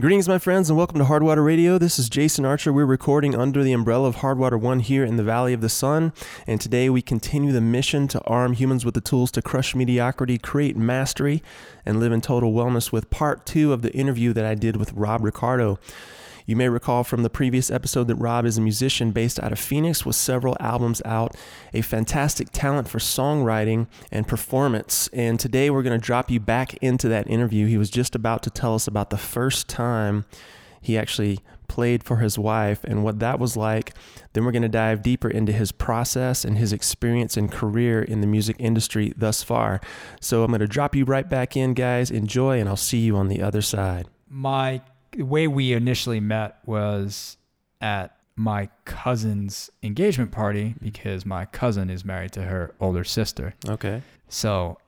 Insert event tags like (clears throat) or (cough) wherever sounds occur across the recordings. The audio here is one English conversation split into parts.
Greetings, my friends, and welcome to Hardwater Radio. This is Jason Archer. We're recording under the umbrella of Hardwater One here in the Valley of the Sun. And today we continue the mission to arm humans with the tools to crush mediocrity, create mastery, and live in total wellness with part two of the interview that I did with Rob Ricardo. You may recall from the previous episode that Rob is a musician based out of Phoenix with several albums out, a fantastic talent for songwriting and performance. And today we're going to drop you back into that interview. He was just about to tell us about the first time he actually played for his wife and what that was like. Then we're going to dive deeper into his process and his experience and career in the music industry thus far. So I'm going to drop you right back in, guys. Enjoy, and I'll see you on the other side. My the way we initially met was at my cousin's engagement party mm-hmm. because my cousin is married to her older sister. Okay. So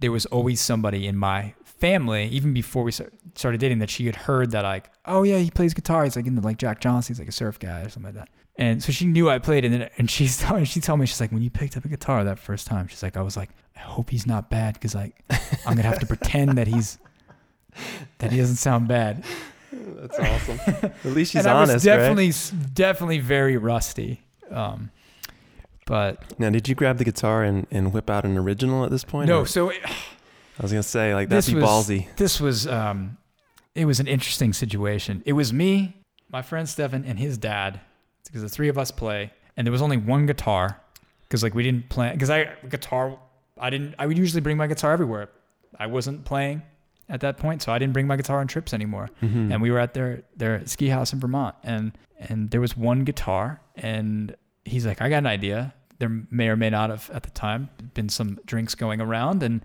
there was always somebody in my family, even before we started dating, that she had heard that like, oh yeah, he plays guitar. He's like into like Jack Johnson. He's like a surf guy or something like that. And so she knew I played, and then and she's (laughs) telling she told me she's like, when you picked up a guitar that first time, she's like, I was like, I hope he's not bad because like I'm gonna have to pretend that he's that he doesn't sound bad. (laughs) That's awesome. (laughs) At least she's and honest. I was definitely, right? definitely very rusty. Um, but now, did you grab the guitar and, and whip out an original at this point? No. or- So it, I was gonna say like that'd be was ballsy. this was um, it was an interesting situation. It was me, my friend Stefan, and his dad, because the three of us play, and there was only one guitar, because like we didn't play, because I guitar, I didn't, I would usually bring my guitar everywhere. I wasn't playing at that point, so I didn't bring my guitar on trips anymore. Mhm. and we were at their their ski house in Vermont, and and there was one guitar, and he's like, I got an idea. There may or may not have at the time been some drinks going around, and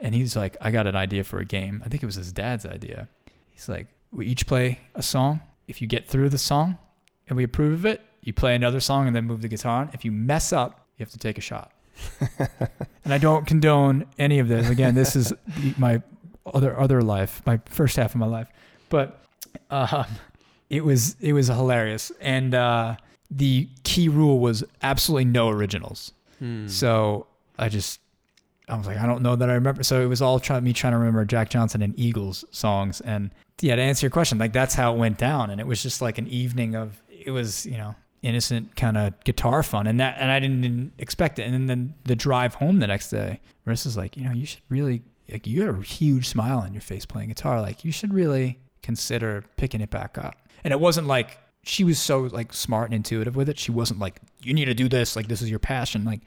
and he's like, I got an idea for a game. I think it was his dad's idea. He's like, we each play a song. If you get through the song, and we approve of it, you play another song and then move the guitar on. If you mess up, you have to take a shot. (laughs) and I don't condone any of this. Again, this is (laughs) my other other life, my first half of my life. But um, it was it was hilarious, and uh, the key rule was absolutely no originals. Hmm. So I just I was like, I don't know that I remember. So it was all try, me trying to remember Jack Johnson and Eagles songs, and yeah, to answer your question, like that's how it went down, and it was just like an evening of it was you know innocent kind of guitar fun, and that and I didn't, didn't expect it, and then the drive home the next day, Marissa's like, you know, you should really like you had a huge smile on your face playing guitar, like you should really consider picking it back up, and it wasn't like she was so like smart and intuitive with it. She wasn't like you need to do this, like this is your passion, like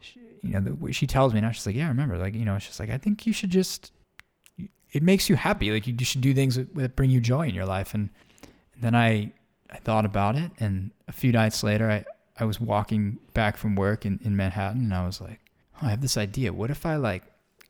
she, you know, the she tells me now, she's like, yeah, I remember, like, you know, she's like, I think you should just, it makes you happy. Like you, should do things that, that bring you joy in your life. And then I, I thought about it. And a few nights later, I, I was walking back from work in, in Manhattan and I was like, oh, I have this idea. What if I like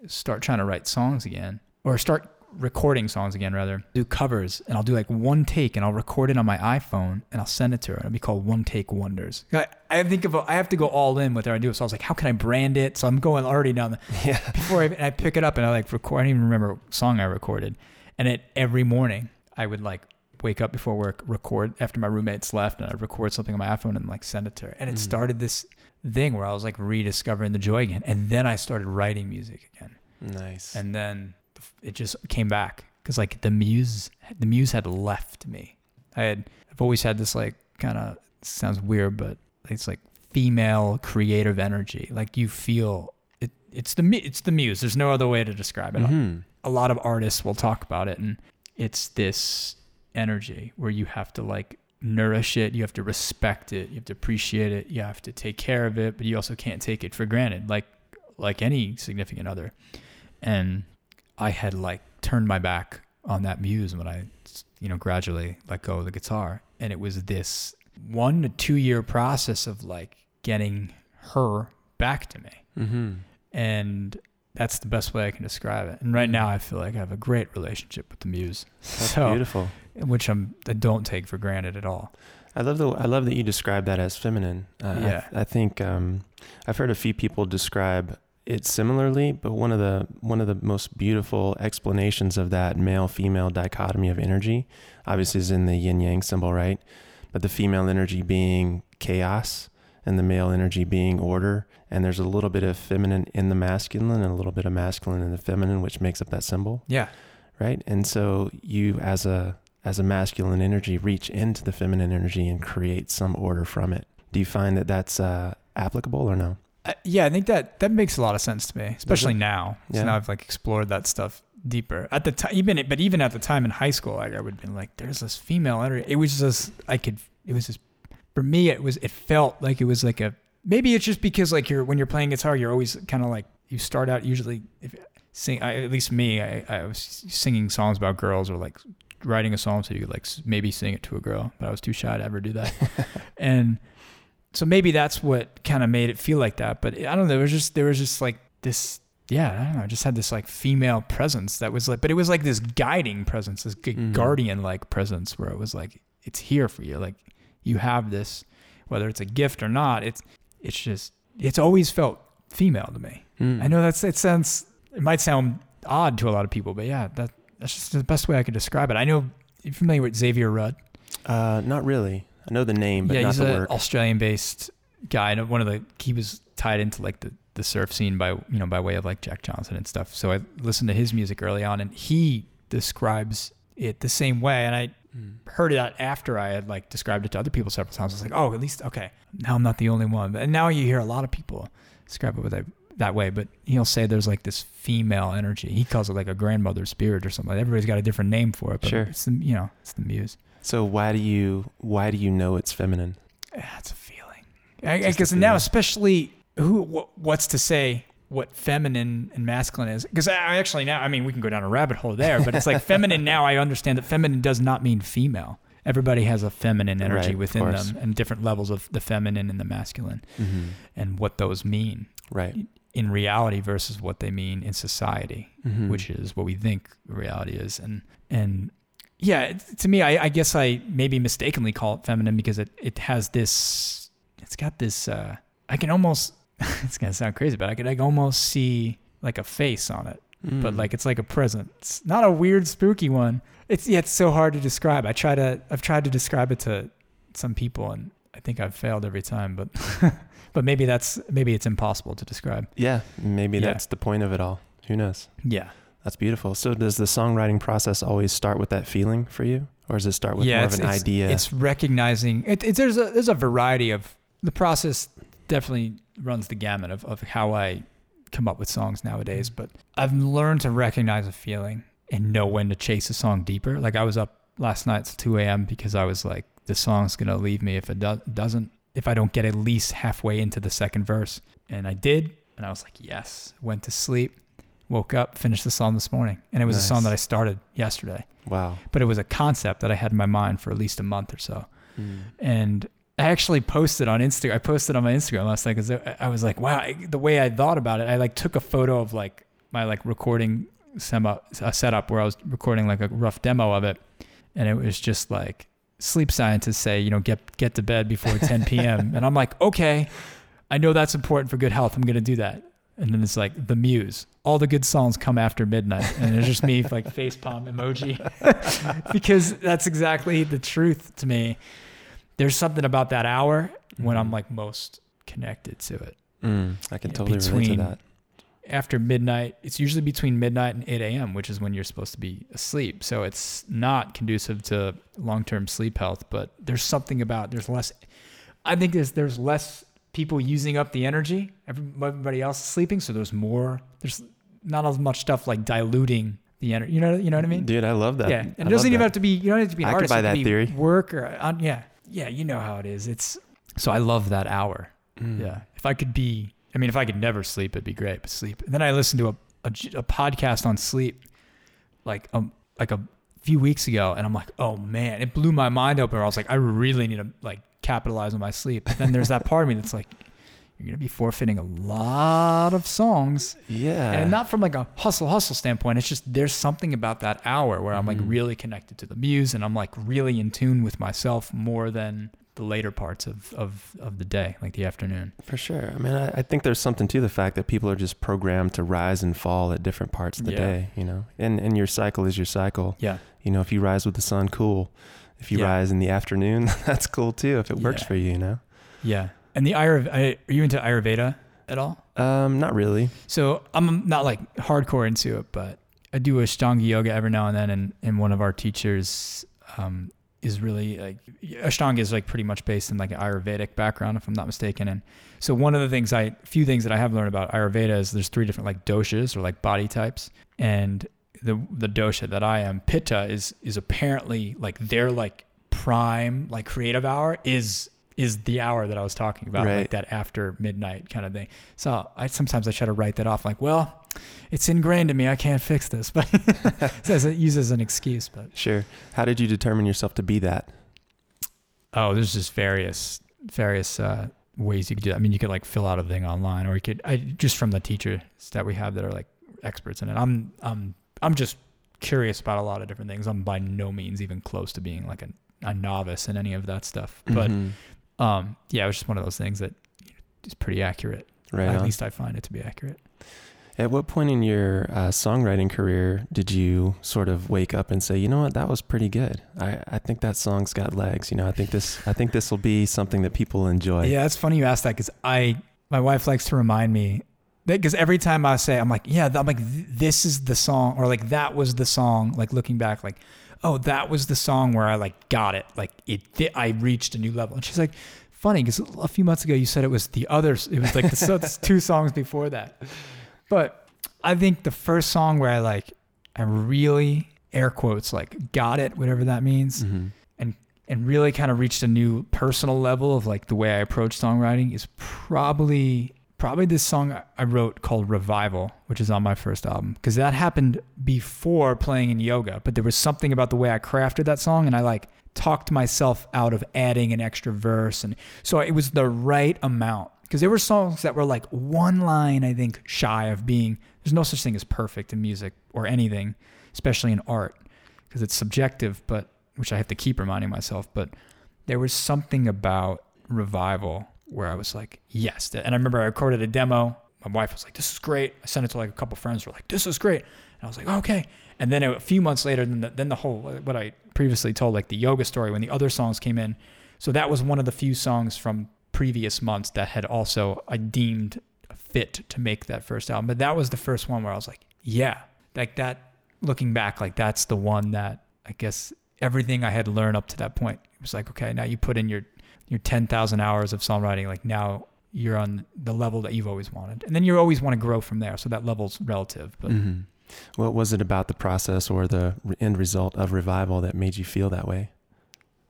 start trying to write songs again or start recording songs again rather. Do covers and I'll do like one take and I'll record it on my iPhone and I'll send it to her. It'll be called one take wonders. I, I think of I have to go all in with her. I do so I was like how can I brand it? So I'm going already down the (laughs) Yeah. before I, I pick it up and I like record I don't even remember what song I recorded. And it every morning I would like wake up before work record after my roommates left and I'd record something on my iPhone and like send it to her. And it Mm. started this thing where I was like rediscovering the joy again. And then I started writing music again. Nice. and then it just came back because like the muse the muse had left me. I had i've always had this like kind of sounds weird but it's like female creative energy. Like you feel it it's the it's the muse. There's no other way to describe it. Mhm. a lot of artists will talk about it and it's this energy where you have to like nourish it you have to respect it you have to appreciate it you have to take care of it but you also can't take it for granted like like any significant other and i had like turned my back on that muse when i you know gradually let go of the guitar and it was this one to two year process of like getting her back to me Mhm. and that's the best way I can describe it. And right now, I feel like I have a great relationship with the muse, That's So- beautiful. Which I'm I don't take for granted at all. I love the I love that you describe that as feminine. Uh, Yeah. I, I think um, I've heard a few people describe it similarly, but one of the one of the most beautiful explanations of that male female dichotomy of energy, obviously, is in the yin yang symbol, right? But the female energy being chaos and the male energy being order, and there's a little bit of feminine in the masculine and a little bit of masculine in the feminine, which makes up that symbol Yeah, right? And so you as a as a masculine energy reach into the feminine energy and create some order from it. Do you find that that's uh, applicable or no? Uh, yeah, I think that that makes a lot of sense to me, especially now. So Yeah. now I've like explored that stuff deeper. At the time, even but even at the time in high school, like, I would have been like, "There's this female energy." It was just I could. It was just for me. It was. It felt like it was like a. Maybe it's just because like you're when you're playing guitar, you're always kind of like you start out usually if sing. I, at least me, I, I was singing songs about girls or like writing a song so you could like maybe sing it to a girl, but I was too shy to ever do that. (laughs) and so maybe that's what kind of made it feel like that. But I don't know. There was just there was just like this. Yeah, I don't know. I just had this like female presence that was like, but it was like this guiding presence, this Mhm. guardian like presence where it was like it's here for you. Like you have this, whether it's a gift or not. It's it's just it's always felt female to me. Mm. I know that's it sounds it might sound odd to a lot of people, but yeah, that that's just the best way I could describe it. I know you're familiar with Xavier Rudd. Uh, not really. I know the name, but yeah, not he's the an work. Australian-based guy, and one of the he was tied into like the the surf scene by you know by way of like Jack Johnson and stuff. So I listened to his music early on, and he describes it the same way, and I Mm. heard it after I had like described it to other people several times. I was like, oh, at least okay, now I'm not the only one. And now you hear a lot of people describe it with that that way, but he'll say there's like this female energy. He calls it like a grandmother spirit or something. Everybody's got a different name for it, but Sure. it's the you know it's the muse. So why do you why do you know it's feminine? That's a feeling. I, I guess now, especially who, wh- what's to say what feminine and masculine is? Because I I actually now, I mean, we can go down a rabbit hole there, but it's like (laughs) feminine now. I understand that feminine does not mean female. Everybody has a feminine energy Right, within them, and different levels of the feminine and the masculine, Mm-hmm. and what those mean Right. In reality versus what they mean in society Mhm. which is what we think reality is. And and yeah, to me, I, I guess I maybe mistakenly call it feminine because it, it has this, it's got this, uh, I can almost, (laughs) it's gonna sound crazy, but I could, I can almost see like a face on it, but Mm. like it's like a presence, not a weird spooky one. It's yeah, it's so hard to describe. I try to, I've tried to describe it to some people, and I think I've failed every time. But (laughs) but maybe that's maybe it's impossible to describe. yeah, maybe Yeah. that's the point of it all. Who knows? Yeah. That's beautiful. So does the songwriting process always start with that feeling for you, or does it start with more of an it's- idea? It's recognizing it, it, there's a there's a variety of the process definitely runs the gamut of, of how I come up with songs nowadays, but I've learned to recognize a feeling and know when to chase a song deeper. Like I was up last night till 2 a.m. because I was like, the song's gonna leave me if it do- doesn't if I don't get at least halfway into the second verse. And I did, and I was like, yes. Went to sleep, woke up, finished the song this morning, and it was a song that I started yesterday wow. but it was a concept that I had in my mind for at least a month or so. Mm. And I actually posted on Instagram. I posted on my Instagram last night because I was like, wow, the way I thought about it, I like took a photo of like my like recording semi a setup where I was recording like a rough demo of it, and it was just like sleep scientists say, you know, get get to bed before 10 p.m. and I'm like, okay, I know that's important for good health. I'm gonna do that. And then it's like the muse. All the good songs come after midnight, and it's just me like face palm emoji (laughs) because that's exactly the truth to me. There's something about that hour when I'm Mhm. like most connected to it. Mm, I can Yeah, totally relate to that. After midnight, it's usually between midnight and 8 a.m., which is when you're supposed to be asleep. So it's not conducive to long-term sleep health. But there's something about there's less. I think there's there's less people using up the energy. Everybody else is sleeping, so there's more. There's not as much stuff like diluting the energy. You know, you know what I mean? Dude, I love that. yeah, I and it doesn't even that. have to be. You don't have to be an I could artist. buy it that theory. Work or on, yeah, yeah. You know how it is. It's so I love that hour. Mm. Yeah, if I could be, I mean, if I could never sleep, it'd be great. But sleep. And then I listened to a a, a podcast on sleep, like um like a few weeks ago, and I'm like, oh man, it blew my mind open. I was like, I really need to like capitalize on my sleep. But then there's that part of me that's like. You're gonna be forfeiting a lot of songs Yeah. and not from like a hustle hustle standpoint it's just there's something about that hour where i'm like Mhm. really connected to the muse and i'm like really in tune with myself more than the later parts of of, of the day like the afternoon For sure. I mean, I, I think there's something to the fact that people are just programmed to rise and fall at different parts of the Yeah. day, you know? And, and your cycle is your cycle. yeah You know, if you rise with the sun, cool. If you Yeah. rise in the afternoon, (laughs) that's cool too, if it works for you, you know? yeah and the Ayurveda, are you into ayurveda at all Um, not really. so i'm not like hardcore into it but I do a Ashtanga yoga every now and then, and and one of our teachers um, is really like Ashtanga is like pretty much based in like an Ayurvedic background, if I'm not mistaken. And so one of the things I, few things that I have learned about Ayurveda is there's three different like doshas or like body types, and the the dosha that I am, Pitta, is is apparently like their like prime like creative hour is is the hour that I was talking about, Right. like that after midnight kind of thing. So I sometimes I try to write that off, like, well, it's ingrained in me. I can't fix this, but (laughs) use it as an excuse. But Sure. How did you determine yourself to be that? oh, there's just various various uh, ways you could do that. I mean, you could like fill out a thing online, or you could I, just from the teachers that we have that are like experts in it. I'm I'm I'm just curious about a lot of different things. I'm by no means even close to being like a, a novice in any of that stuff, but. Mhm. Um, yeah, it was just one of those things that is pretty accurate. right At on. least I find it to be accurate. At what point in your uh, songwriting career did you sort of wake up and say, you know what, that was pretty good. I, I think that song's got legs. You know, I think this I think this will be something that people enjoy. Yeah, it's funny you asked that because I, my wife likes to remind me because every time I say, I'm like, yeah, I'm like, this is the song, or like that was the song. Like looking back, like, oh, that was the song where I like got it. Like it, did, I reached a new level. And she's like, funny because a few months ago you said it was the other. It was like the (laughs) two songs before that. But I think the first song where I like, I really air quotes like got it, whatever that means. hmm and really kind of reached a new personal level of like the way I approach songwriting is probably probably this song I wrote called Revival, which is on my first album because that happened before playing in yoga, but there was something about the way I crafted that song and I like talked myself out of adding an extra verse and so it was the right amount because there were songs that were like one line I think shy of being there's no such thing as perfect in music or anything, especially in art because it's subjective, but which I have to keep reminding myself. But there was something about revival where I was like, yes. And I remember I recorded a demo. My wife was like, this is great. I sent it to like a couple friends who were like, this is great. And I was like, okay. And then a few months later, then the, then the whole, uh, what I previously told, like the yoga story, when the other songs came in. So that was one of the few songs from previous months that had also I deemed fit to make that first album. But that was the first one where I was like, yeah, like that. Looking back, like that's the one that I guess everything I had learned up to that point it was like, okay, now you put in your your ten thousand hours of songwriting. Like now you're on the level that you've always wanted, and then you always want to grow from there. So that level's relative, but hmm What was it about the process or the end result of revival that made you feel that way?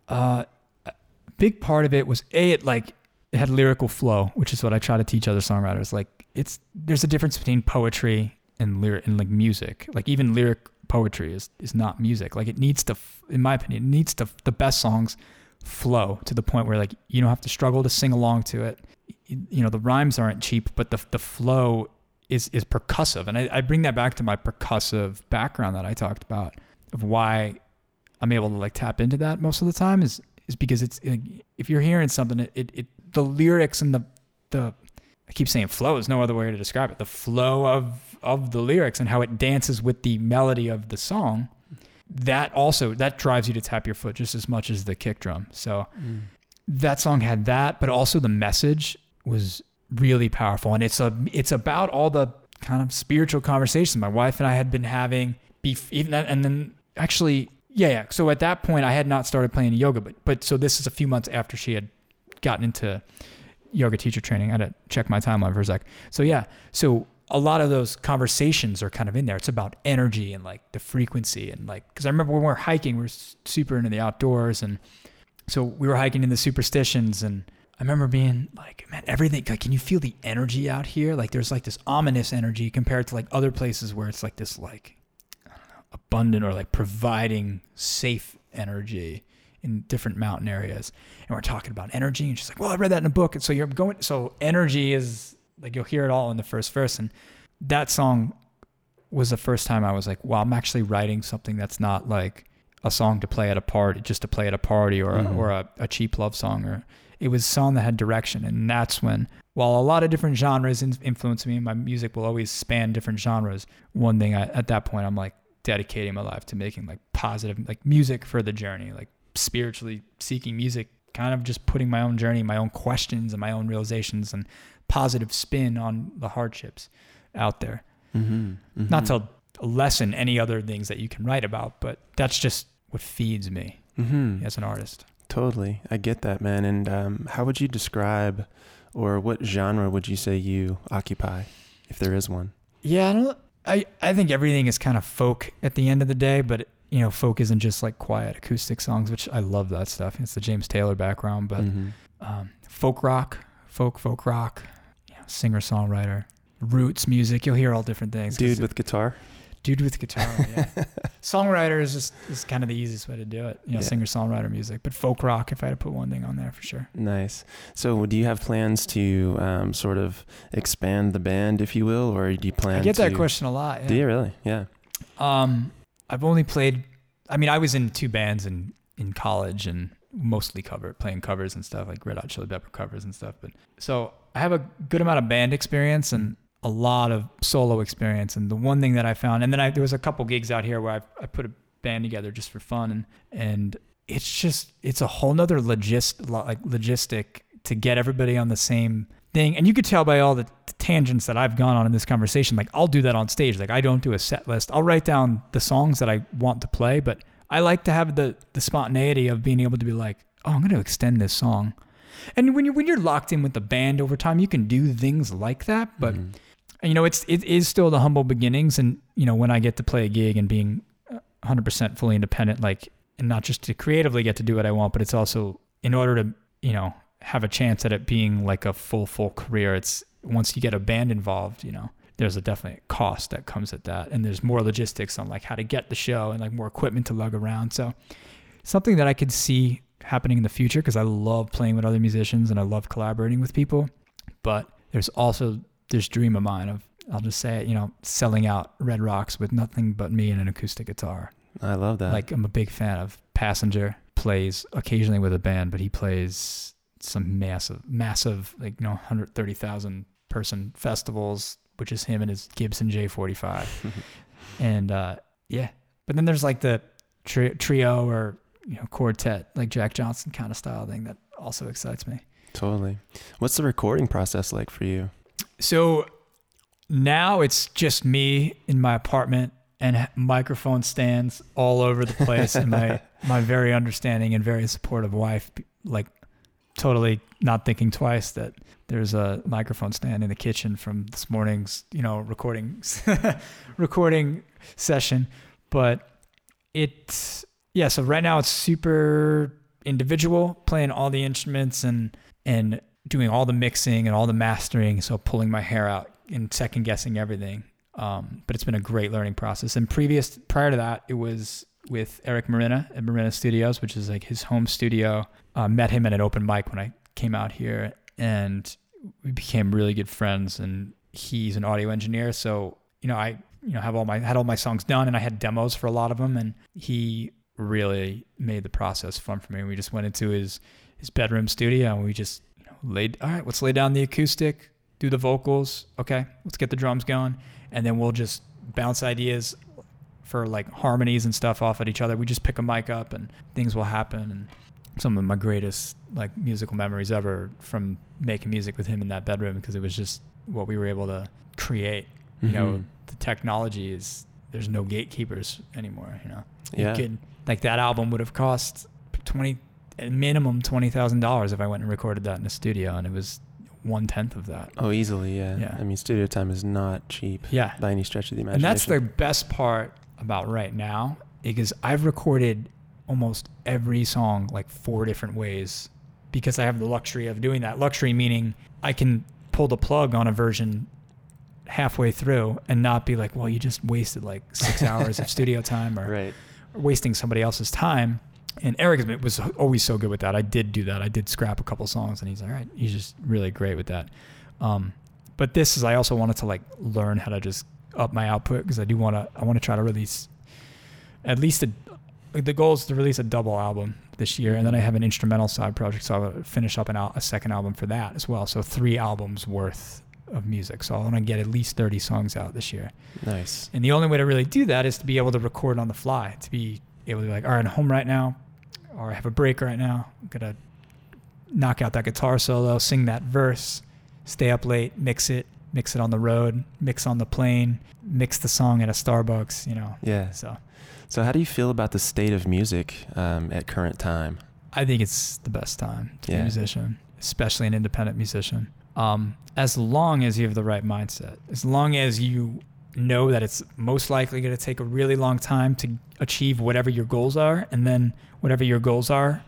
uh, a big part of it was a it like it had lyrical flow, which is what I try to teach other songwriters. Like it's there's a difference between poetry and lyric and like music. Like even lyric poetry is is not music. Like it needs to, in my opinion, it needs to the best songs flow to the point where like you don't have to struggle to sing along to it. You know the rhymes aren't cheap, but the the flow is is percussive, and I, I bring that back to my percussive background that I talked about of why I'm able to like tap into that most of the time is is because it's if you're hearing something, it, it, it the lyrics and the the I keep saying flow is no other way to describe it. The flow of of the lyrics and how it dances with the melody of the song, that also that drives you to tap your foot just as much as the kick drum. So mm. that song had that, but also the message was really powerful, and it's a it's about all the kind of spiritual conversations my wife and I had been having. Bef- even and then actually, yeah, yeah. So at that point, I had not started playing yoga, but but so this is a few months after she had gotten into yoga teacher training. I had to check my timeline for a sec. So yeah, so a lot of those conversations are kind of in there. It's about energy and like the frequency and like because I remember when we were hiking, we were super into the outdoors and so we were hiking in the superstitions and I remember being like, man, everything like can you feel the energy out here? Like there's like this ominous energy compared to like other places where it's like this like know, abundant or like providing safe energy in different mountain areas. And we're talking about energy and she's like, Well, I read that in a book. And so you're going so energy is like you'll hear it all in the first verse. And that song was the first time I was like, wow, I'm actually writing something that's not like a song to play at a party, just to play at a party or Mhm. a, or a, a cheap love song. Or it was a song that had direction, and that's when, while a lot of different genres in, influence me, my music will always span different genres. One thing I, at that point, I'm like dedicating my life to making like positive, like music for the journey, like spiritually seeking music, kind of just putting my own journey, my own questions, and my own realizations and positive spin on the hardships out there Mm-hmm. not to lessen any other things that you can write about, but that's just what feeds me Mm-hmm. as an artist. Totally. I get that, man. And um, how would you describe or what genre would you say you occupy, if there is one? Yeah, I don't. I I think everything is kind of folk at the end of the day, but you know, folk isn't just like quiet acoustic songs, which I love that stuff. It's the James Taylor background, but Mhm. um, folk rock, folk folk rock, you know, singer songwriter, roots music. You'll hear all different things. Dude with guitar? dude with guitar. Yeah. (laughs) songwriter is just is kind of the easiest way to do it. You know, Yeah. singer songwriter music, but folk rock. If I had to put one thing on there for sure. Nice. So, do you have plans to um, sort of expand the band, if you will, or do you plan? I get to, that question a lot. Do you really? Yeah. Um, I've only played. I mean, I was in two bands in in college and mostly cover playing covers and stuff like Red Hot Chili Pepper covers and stuff. But so I have a good amount of band experience and a lot of solo experience. And the one thing that I found, and then I, there was a couple gigs out here where I I put a band together just for fun and and it's just it's a whole nother logist like logistic to get everybody on the same thing. And you could tell by all the tangents that I've gone on in this conversation. Like I'll do that on stage. Like I don't do a set list. I'll write down the songs that I want to play, but I like to have the the spontaneity of being able to be like, oh, I'm going to extend this song. And when you when you're locked in with the band over time, you can do things like that. But Mhm. you know, it's it is still the humble beginnings. And you know, when I get to play a gig and being 100% fully independent, like, and not just to creatively get to do what I want, but it's also in order to you know have a chance at it being like a full full career. It's once you get a band involved, you know, there's a definite cost that comes at that, and there's more logistics on like how to get the show and like more equipment to lug around. So something that I could see happening in the future because I love playing with other musicians and I love collaborating with people. But there's also this dream of mine of I'll just say it, you know, selling out Red Rocks with nothing but me and an acoustic guitar. I love that. Like I'm a big fan of Passenger plays occasionally with a band, but he plays some massive, massive, like you know, 130,000 person festivals, which is him and his Gibson J45, (laughs) and uh, yeah. But then there's like the tri- trio or you know quartet, like Jack Johnson kind of style thing that also excites me. totally. What's the recording process like for you? So now it's just me in my apartment and microphone stands all over the place and my (laughs) my very understanding and very supportive wife like totally not thinking twice that there's a microphone stand in the kitchen from this morning's you know recording (laughs) recording session. But it's yeah so right now it's super individual playing all the instruments and and doing all the mixing and all the mastering. So pulling my hair out and second guessing everything. Um, but it's been a great learning process. And previous prior to that it was with eric marina at marina studios which is like his home studio. Uh, met him at an open mic when i came out here and we became really good friends and he's an audio engineer so you know i you know have all my had all my songs done and i had demos for a lot of them and he really made the process fun for me. We just went into his his bedroom studio and we just you know, laid all right let's lay down the acoustic do the vocals okay let's get the drums going and then we'll just bounce ideas for like harmonies and stuff off at each other we just pick a mic up and things will happen and some of my greatest like musical memories ever from making music with him in that bedroom because it was just what we were able to create you know Mhm. the technology is there's no gatekeepers anymore you know you Yeah. could like that album would have cost 20 minimum $20000 if i went and recorded that in a studio and it was one tenth of that Oh, easily, yeah. Yeah. I mean, studio time is not cheap yeah by any stretch of the imagination. and that's the best part about right now because i've recorded almost every song like four different ways because i have the luxury of doing that luxury meaning i can pull the plug on a version halfway through and not be like well you just wasted like six (laughs) hours of studio time or right. wasting somebody else's time. And Eric was always so good with that. I did do that. I did scrap a couple songs, and he's like, all right. He's just really great with that. Um, but this is I also wanted to like learn how to just up my output because I do want to. I want to try to release at least a. The goal is to release a double album this year, and then I mm-hmm. have an instrumental side project, so I'll finish up an a second album for that as well. So three albums worth of music. So I want to get at least thirty songs out this year. Nice. And the only way to really do that is to be able to record on the fly, to be able to be like, all right, I'm home right now, or I have a break right now. I'm gonna knock out that guitar solo, sing that verse, stay up late, mix it, mix it on the road, mix on the plane, mix the song at a Starbucks, you know. Yeah. So So, how do you feel about the state of music um, at current time? I think it's the best time to be a musician, especially an independent musician. Um, as long as you have the right mindset, as long as you know that it's most likely going to take a really long time to achieve whatever your goals are, and then whatever your goals are,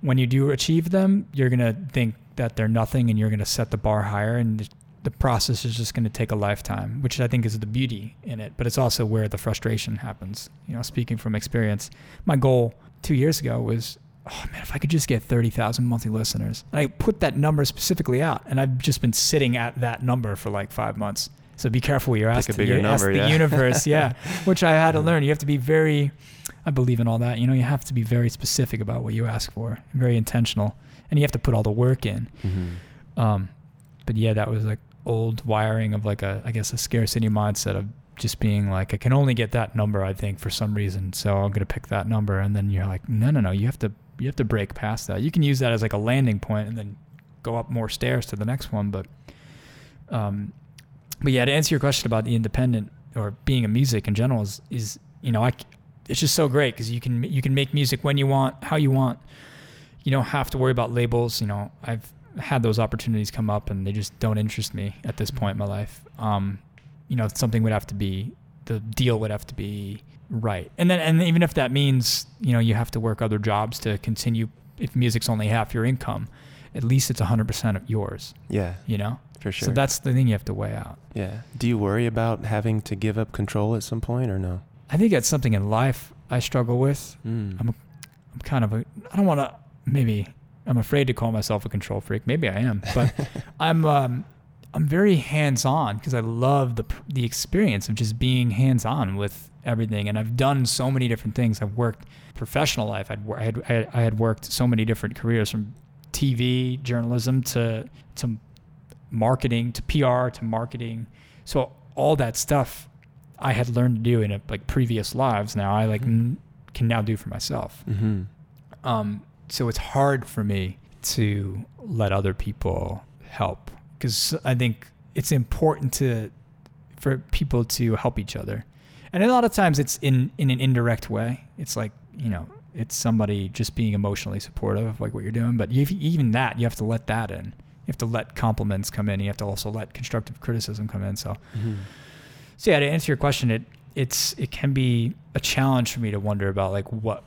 when you do achieve them, you're going to think that they're nothing, and you're going to set the bar higher, and the, process is just going to take a lifetime, which I think is the beauty in it. But it's also where the frustration happens. You know, speaking from experience, my goal two years ago was oh man, if I could just get 30,000 monthly listeners. And I put that number specifically out, and I've just been sitting at that number for like five months. So be careful what you're Pick asked. a bigger you ask the yeah. universe, yeah. (laughs) Which I had to learn. You have to be very, I believe in all that. You know, you have to be very specific about what you ask for, very intentional, and you have to put all the work in. Mm-hmm. Um, but yeah, that was like old wiring of like a, I guess, a scarcity mindset of just being like, I can only get that number, I think, for some reason. So I'm gonna pick that number, and then you're like, no, no, no, you have to, you have to break past that. You can use that as like a landing point, and then go up more stairs to the next one. But, um, but yeah, to answer your question about the independent or being a music in general is, is you know, I it's just so great because you can you can make music when you want, how you want. You don't have to worry about labels. You know, I've had those opportunities come up and they just don't interest me at this point in my life. Um, you know, something would have to be the deal would have to be right. And then and even if that means, you know, you have to work other jobs to continue if music's only half your income, at least it's 100% of yours, Yeah, you know? for sure. So that's the thing you have to weigh out. yeah. Do you worry about having to give up control at some point or no? I think that's something in life I struggle with. Mm. I'm I'm kind of a I don't want to maybe I'm afraid to call myself a control freak. Maybe I am, but (laughs) I'm um, I'm very hands on because I love the the experience of just being hands on with everything. And I've done so many different things. I've worked professional life. I'd, I had I had- worked so many different careers from TV journalism to to marketing to PR to marketing. So all that stuff I had learned to do in a, like previous lives. Now I like n- can now do for myself. Mm-hmm. Um, so it's hard for me to let other people help because I think it's important to for people to help each other, and a lot of times it's in in an indirect way. It's like you know it's somebody just being emotionally supportive of like what you're doing, but you, even that you have to let that in. You have to let compliments come in. You have to also let constructive criticism come in. So Mm-hmm. so yeah, to answer your question, it it's it can be a challenge for me to wonder about like what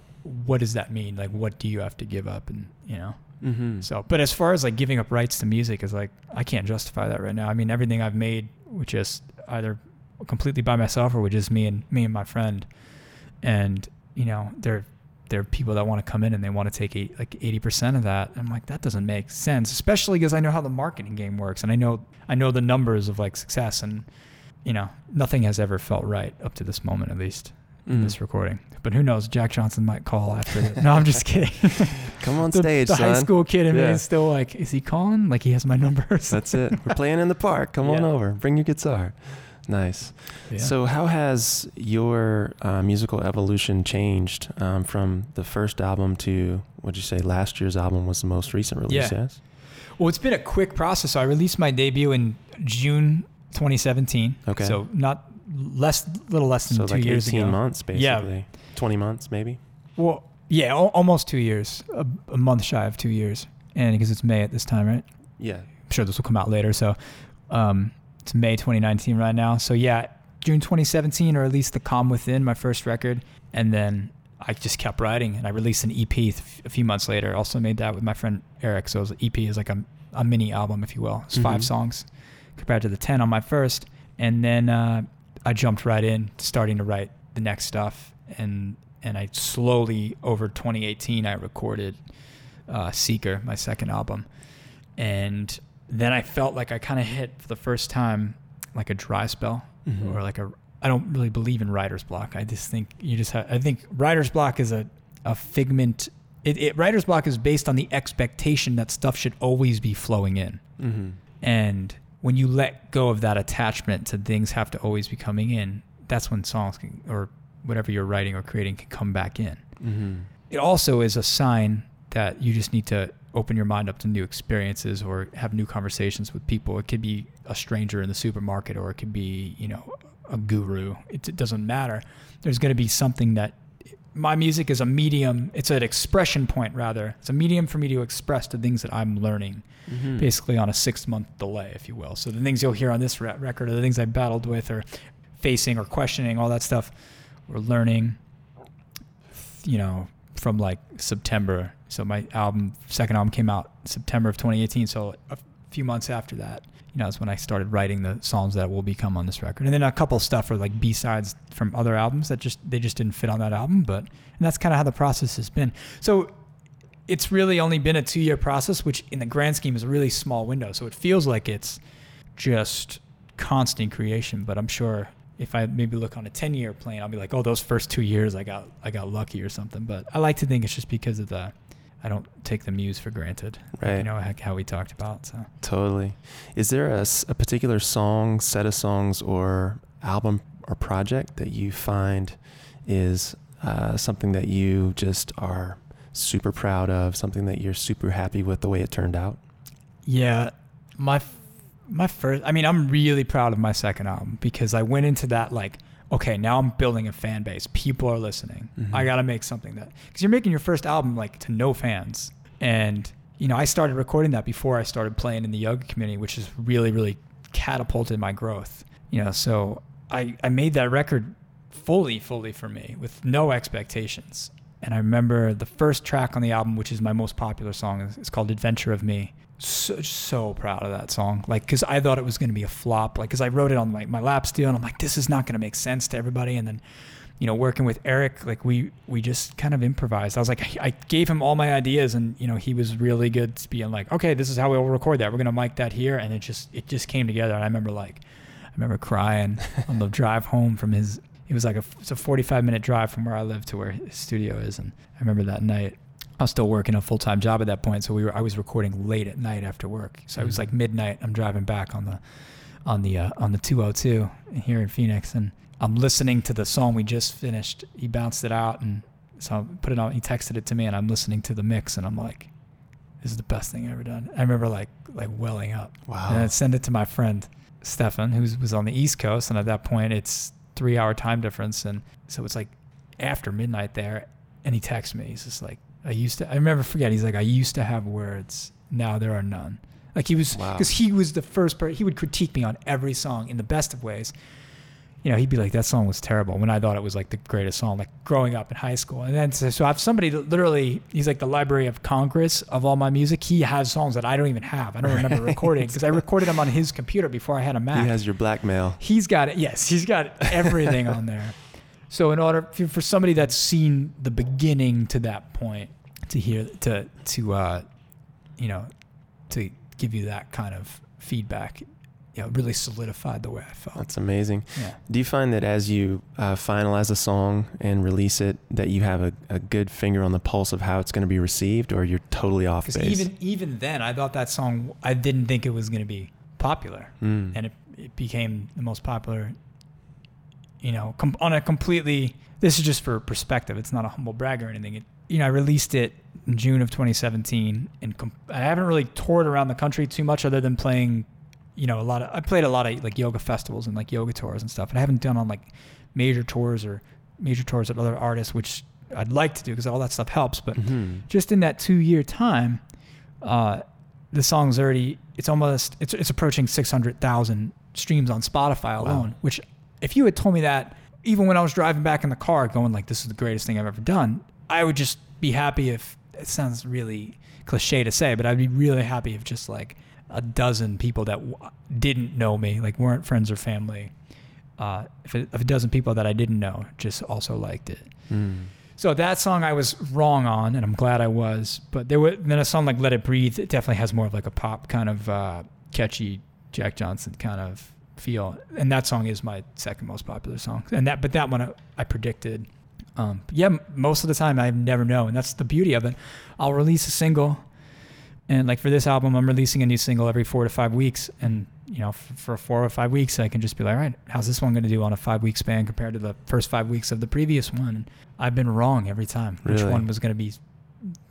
what does that mean? Like what do you have to give up and you know? Mm-hmm. So but as far as like giving up rights to music is like I can't justify that right now. I mean everything I've made which is either completely by myself or with just me and me and my friend. And, you know, there there are people that want to come in and they want to take eight, like 80% of that. I'm like, that doesn't make sense, especially because I know how the marketing game works and I know, I know the numbers of like success and, you know, nothing has ever felt right up to this moment, at least Mm. this recording. But who knows? Jack Johnson might call after it. No, I'm just (laughs) kidding. Come on the, stage, the son. high school kid in me is still like, is he calling? Like he has my numbers. (laughs) That's it. We're playing in the park. Come on over. Bring your guitar. Nice. Yeah. So, how has your uh, musical evolution changed um, from the first album to what'd you say? Last year's album was the most recent release. Yeah. Yes. Well, it's been a quick process. So I released my debut in June 2017. Okay. So not less, little less than So two like years 18 ago. months, Yeah. basically. 20 months, maybe. Well, yeah, al- almost two years, a, a month shy of two years, and because it's May at this time, right? Yeah. I'm sure this will come out later. So um, it's May 2019 right now. So yeah, June 2017, or at least the Calm Within, my first record, and then I just kept writing, and I released an EP th- a few months later. Also made that with my friend Eric. So it was, EP is like a, a mini album, if you will. It's five Mhm. songs compared to the 10 on my first, and then uh, I jumped right in, starting to write the next stuff, and and I slowly over 2018 I recorded uh, Seeker, my second album, and then I felt like I kind of hit for the first time like a dry spell Mhm. or like a I don't really believe in writer's block. I just think you just have, I think writer's block is a a figment it, it writer's block is based on the expectation that stuff should always be flowing in. Mhm. And when you let go of that attachment to things have to always be coming in, that's when songs can, or whatever you're writing or creating can come back in Mhm. it also is a sign that you just need to open your mind up to new experiences or have new conversations with people. It could be a stranger in the supermarket or it could be, you know, a guru. It, it doesn't matter. There's going to be something that my music is a medium. It's an expression point rather. It's a medium for me to express the things that I'm learning, Mhm. basically on a six month delay, if you will. So the things you'll hear on this re- record are the things I battled with or facing or questioning, all that stuff. We're learning, you know, from like September. So my album, second album came out September of 2018. So a few months after that, you know, is when I started writing the songs that will become on this record. And then a couple stuff are like B-sides from other albums that just, they just didn't fit on that album. But, and that's kind of how the process has been. So it's really only been a two year process, which in the grand scheme is a really small window. So it feels like it's just constant creation. But I'm sure if I maybe look on a 10 year plane, I'll be like, oh, those first two years I got I got lucky or something. But I like to think it's just because of the I don't take the muse for granted. Right. You know how, how we talked about. So Totally. Is there a, a particular song, set of songs, or album or project that you find is uh, something that you just are super proud of, something that you're super happy with the way it turned out? Yeah, my my first. I mean, I'm really proud of my second album because I went into that like, okay, now I'm building a fan base. People are listening. Mhm. I got to make something that because you're making your first album like to no fans, and you know I started recording that before I started playing in the yoga community, which has really really catapulted my growth. You know, so I I made that record fully fully for me with no expectations. And I remember the first track on the album, which is my most popular song, is it's called "Adventure of Me." So so proud of that song, like because I thought it was going to be a flop, like because I wrote it on my my lap steel, and I'm like, this is not going to make sense to everybody. And then, you know, working with Eric, like we we just kind of improvised. I was like, I gave him all my ideas, and you know, he was really good to being like, okay, this is how we'll record that. We're gonna mic that here, and it just it just came together. And I remember like, I remember crying on the (laughs) drive home from his. It was like a it's a 45 minute drive from where I live to where his studio is, and I remember that night. I was still working a full time job at that point, so we were I was recording late at night after work. So it was Mhm. like midnight. I'm driving back on the on the uh, on the 202 here in Phoenix, and I'm listening to the song we just finished. He bounced it out, and so I put it on. He texted it to me, and I'm listening to the mix, and I'm like, "This is the best thing I've ever done." I remember like like welling up. Wow. And I send it to my friend Stefan, who was on the East Coast, and at that point it's three hour time difference, and so it's like after midnight there. And he texts me. He's just like, "I used to." I never forget. He's like, "I used to have words. Now there are none." Like he was, Wow. because he was the first person. He would critique me on every song in the best of ways. You know, he'd be like, "That song was terrible," when I thought it was like the greatest song. Like growing up in high school, and then so, so I have somebody that literally. He's like the Library of Congress of all my music. He has songs that I don't even have. I don't remember recording because I (laughs) recorded them on his computer before I had a Mac. He has your blackmail. He's got it. Yes, he's got everything on there. (laughs) So in order for somebody that's seen the beginning to that point to hear to to uh, you know to give you that kind of feedback, you know, really solidified the way I felt. That's amazing. Yeah. Do you find that as you uh, finalize a song and release it, that you have a, a good finger on the pulse of how it's going to be received, or you're totally off base? even even then, I thought that song. I didn't think it was going to be popular, Mm. and it, it became the most popular. You know, com- on a completely. This is just for perspective. It's not a humble brag or anything. It, you know, I released it in June of 2017, and com- I haven't really toured around the country too much, other than playing. You know, a lot of I played a lot of like yoga festivals and like yoga tours and stuff, and I haven't done on like major tours or major tours with other artists, which I'd like to do because all that stuff helps. But Mhm. just in that two year time, uh, the song's already it's almost it's it's approaching six hundred thousand streams on Spotify Wow. alone. Which, if you had told me that even when I was driving back in the car, going like this is the greatest thing I've ever done, I would just be happy if it sounds really cliche to say, but I'd be really happy if just like a dozen people that w- didn't know me, like weren't friends or family, uh, if, it, if a dozen people that I didn't know just also liked it. Mm. So that song I was wrong on, and I'm glad I was. But there were then a song like "Let It Breathe." It definitely has more of like a pop kind of uh, catchy Jack Johnson kind of feel, and that song is my second most popular song. And that, but that one I, I predicted. Um, yeah, most of the time I never know, and that's the beauty of it. I'll release a single, and like for this album, I'm releasing a new single every four to five weeks, and you know, f- for four or five weeks, I can just be like, all right, how's this one going to do on a five week span compared to the first five weeks of the previous one? And I've been wrong every time. Which one was going to be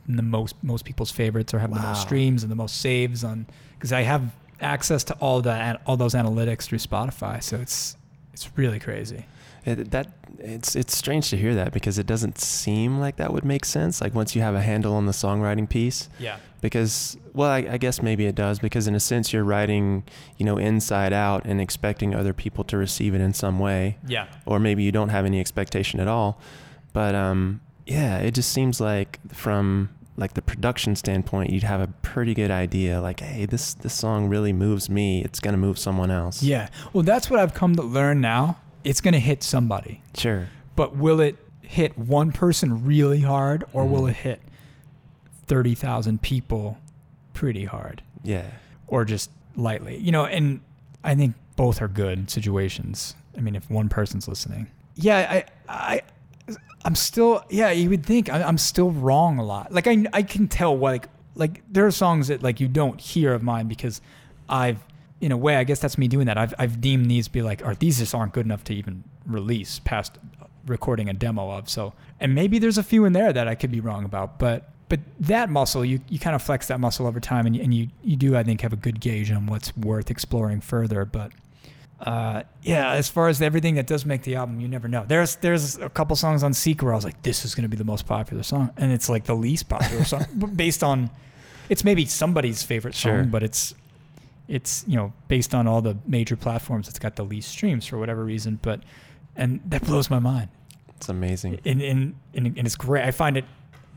the most most people's favorites or have the most streams and the most saves on because I have access to all that all those analytics through Spotify. So it's it's really crazy. It, that it's it's strange to hear that because it doesn't seem like that would make sense. Like once you have a handle on the songwriting piece, Yeah. because well, I, I guess maybe it does because in a sense you're writing, you know, inside out and expecting other people to receive it in some way, Yeah. or maybe you don't have any expectation at all. But um, yeah, it just seems like from like the production standpoint, you'd have a pretty good idea. Like, hey, this this song really moves me. It's gonna move someone else. Yeah. Well, that's what I've come to learn now. It's going to hit somebody. sure. But will it hit one person really hard or will Mhm. it hit 30,000 people pretty hard Yeah. or just lightly? You know, and I think both are good situations. I mean, if one person's listening. Yeah, I I I'm still yeah, you would think I, I'm still wrong a lot. Like I I can tell like like there are songs that like you don't hear of mine because I've in a way I guess that's me doing that. I've I've deemed these be like or these just aren't good enough to even release past recording a demo of. So and maybe there's a few in there that I could be wrong about, but but that muscle you, you kind of flex that muscle over time and you, and you you do I think have a good gauge on what's worth exploring further, but uh, yeah, as far as everything that does make the album, you never know. There's there's a couple songs on Seek where I was like, this is going to be the most popular song, and it's like the least popular song, (laughs) based on it's maybe somebody's favorite song, Sure. but it's it's you know based on all the major platforms, it's got the least streams for whatever reason. But and that blows my mind, It's amazing. and and and, and it's great. I find it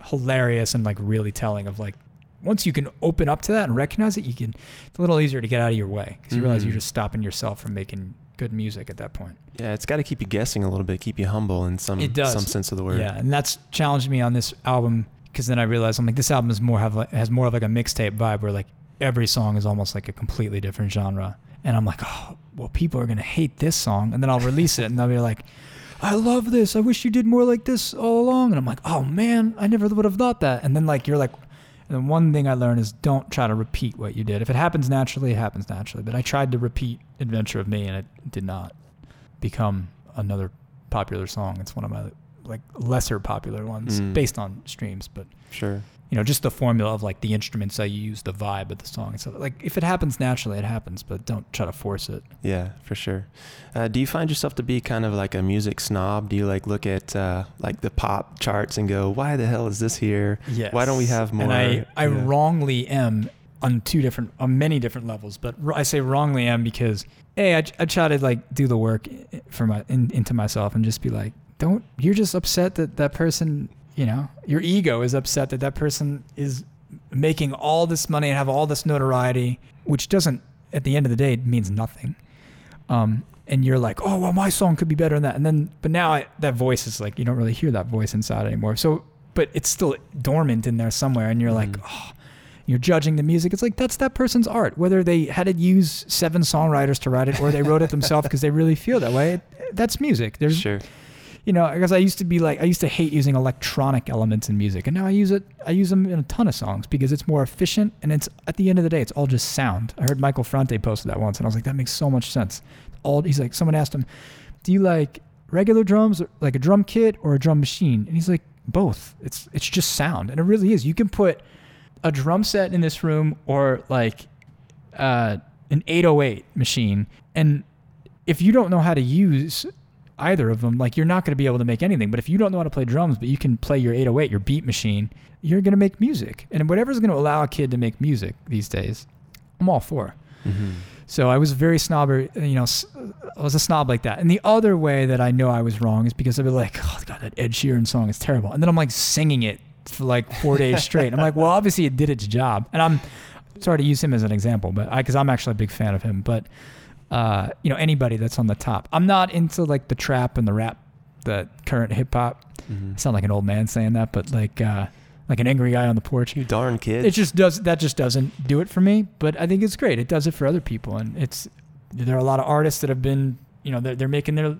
hilarious and like really telling of like once you can open up to that and recognize it, you can. It's a little easier to get out of your way because you realize Mhm. you're just stopping yourself from making good music at that point. Yeah, it's got to keep you guessing a little bit, keep you humble in some It does. some sense of the word. Yeah, and that's challenged me on this album because then I realized I'm like this album is more have like, has more of like a mixtape vibe where like every song is almost like a completely different genre, and I'm like, oh, well, people are gonna hate this song, and then I'll release it, and they'll be like. I love this. I wish you did more like this all along. And I'm like, oh man, I never would have thought that. And then like you're like, and then one thing I learned is don't try to repeat what you did. If it happens naturally, it happens naturally. But I tried to repeat Adventure of Me, and it did not become another popular song. It's one of my like lesser popular ones Mm. based on streams, but Sure. You know, just the formula of like the instruments I use, the vibe of the song. So like if it happens naturally, it happens, but don't try to force it. Yeah, for sure. Uh, do you find yourself to be kind of like a music snob? Do you like look at uh, like the pop charts and go, "Why the hell is this here? Yes. Why don't we have more?" And I, I Yeah. wrongly am on two different, on many different levels. But I say wrongly am because hey, I, I try to like do the work i- for my in, into myself and just be like, don't. You're just upset that that person, you know, your ego is upset that that person is making all this money and have all this notoriety, which doesn't, at the end of the day, it means nothing. Um, and you're like, oh well, my song could be better than that. And then, but now I, that voice is like, you don't really hear that voice inside anymore. So, but it's still dormant in there somewhere. And you're like, Mhm. oh, you're judging the music. It's like that's that person's art. Whether they had to use seven songwriters to write it or they wrote it themselves because they really feel that way, that's music. There's, Sure. You know, because I used to be like, I used to hate using electronic elements in music, and now I use it. I use them in a ton of songs because it's more efficient, and it's at the end of the day, it's all just sound. I heard Michael Franti posted that once, and I was like, that makes so much sense. All he's like, someone asked him, "Do you like regular drums, like a drum kit, or a drum machine?" And he's like, both. It's it's just sound, and it really is. You can put a drum set in this room, or like uh, an 808 machine, and if you don't know how to use either of them, like you're not going to be able to make anything. But if you don't know how to play drums, but you can play your 808, your beat machine, you're going to make music. And whatever's going to allow a kid to make music these days, I'm all for. hmm So I was very snobber, you know, I was a snob like that. And the other way that I know I was wrong is because I'd be like, oh, God, that Ed Sheeran song is terrible. And then I'm like singing it for like four days (laughs) straight. I'm like, well, obviously it did its job. And I'm sorry to use him as an example, but I, because I'm actually a big fan of him. But, uh, you know, anybody that's on the top. I'm not into like the trap and the rap, the current hip hop. hmm sound like an old man saying that, but like, uh, like an angry guy on the porch You darn kid. it just does that just doesn't do it for me but i think it's great it does it for other people and it's there are a lot of artists that have been you know they're, they're making their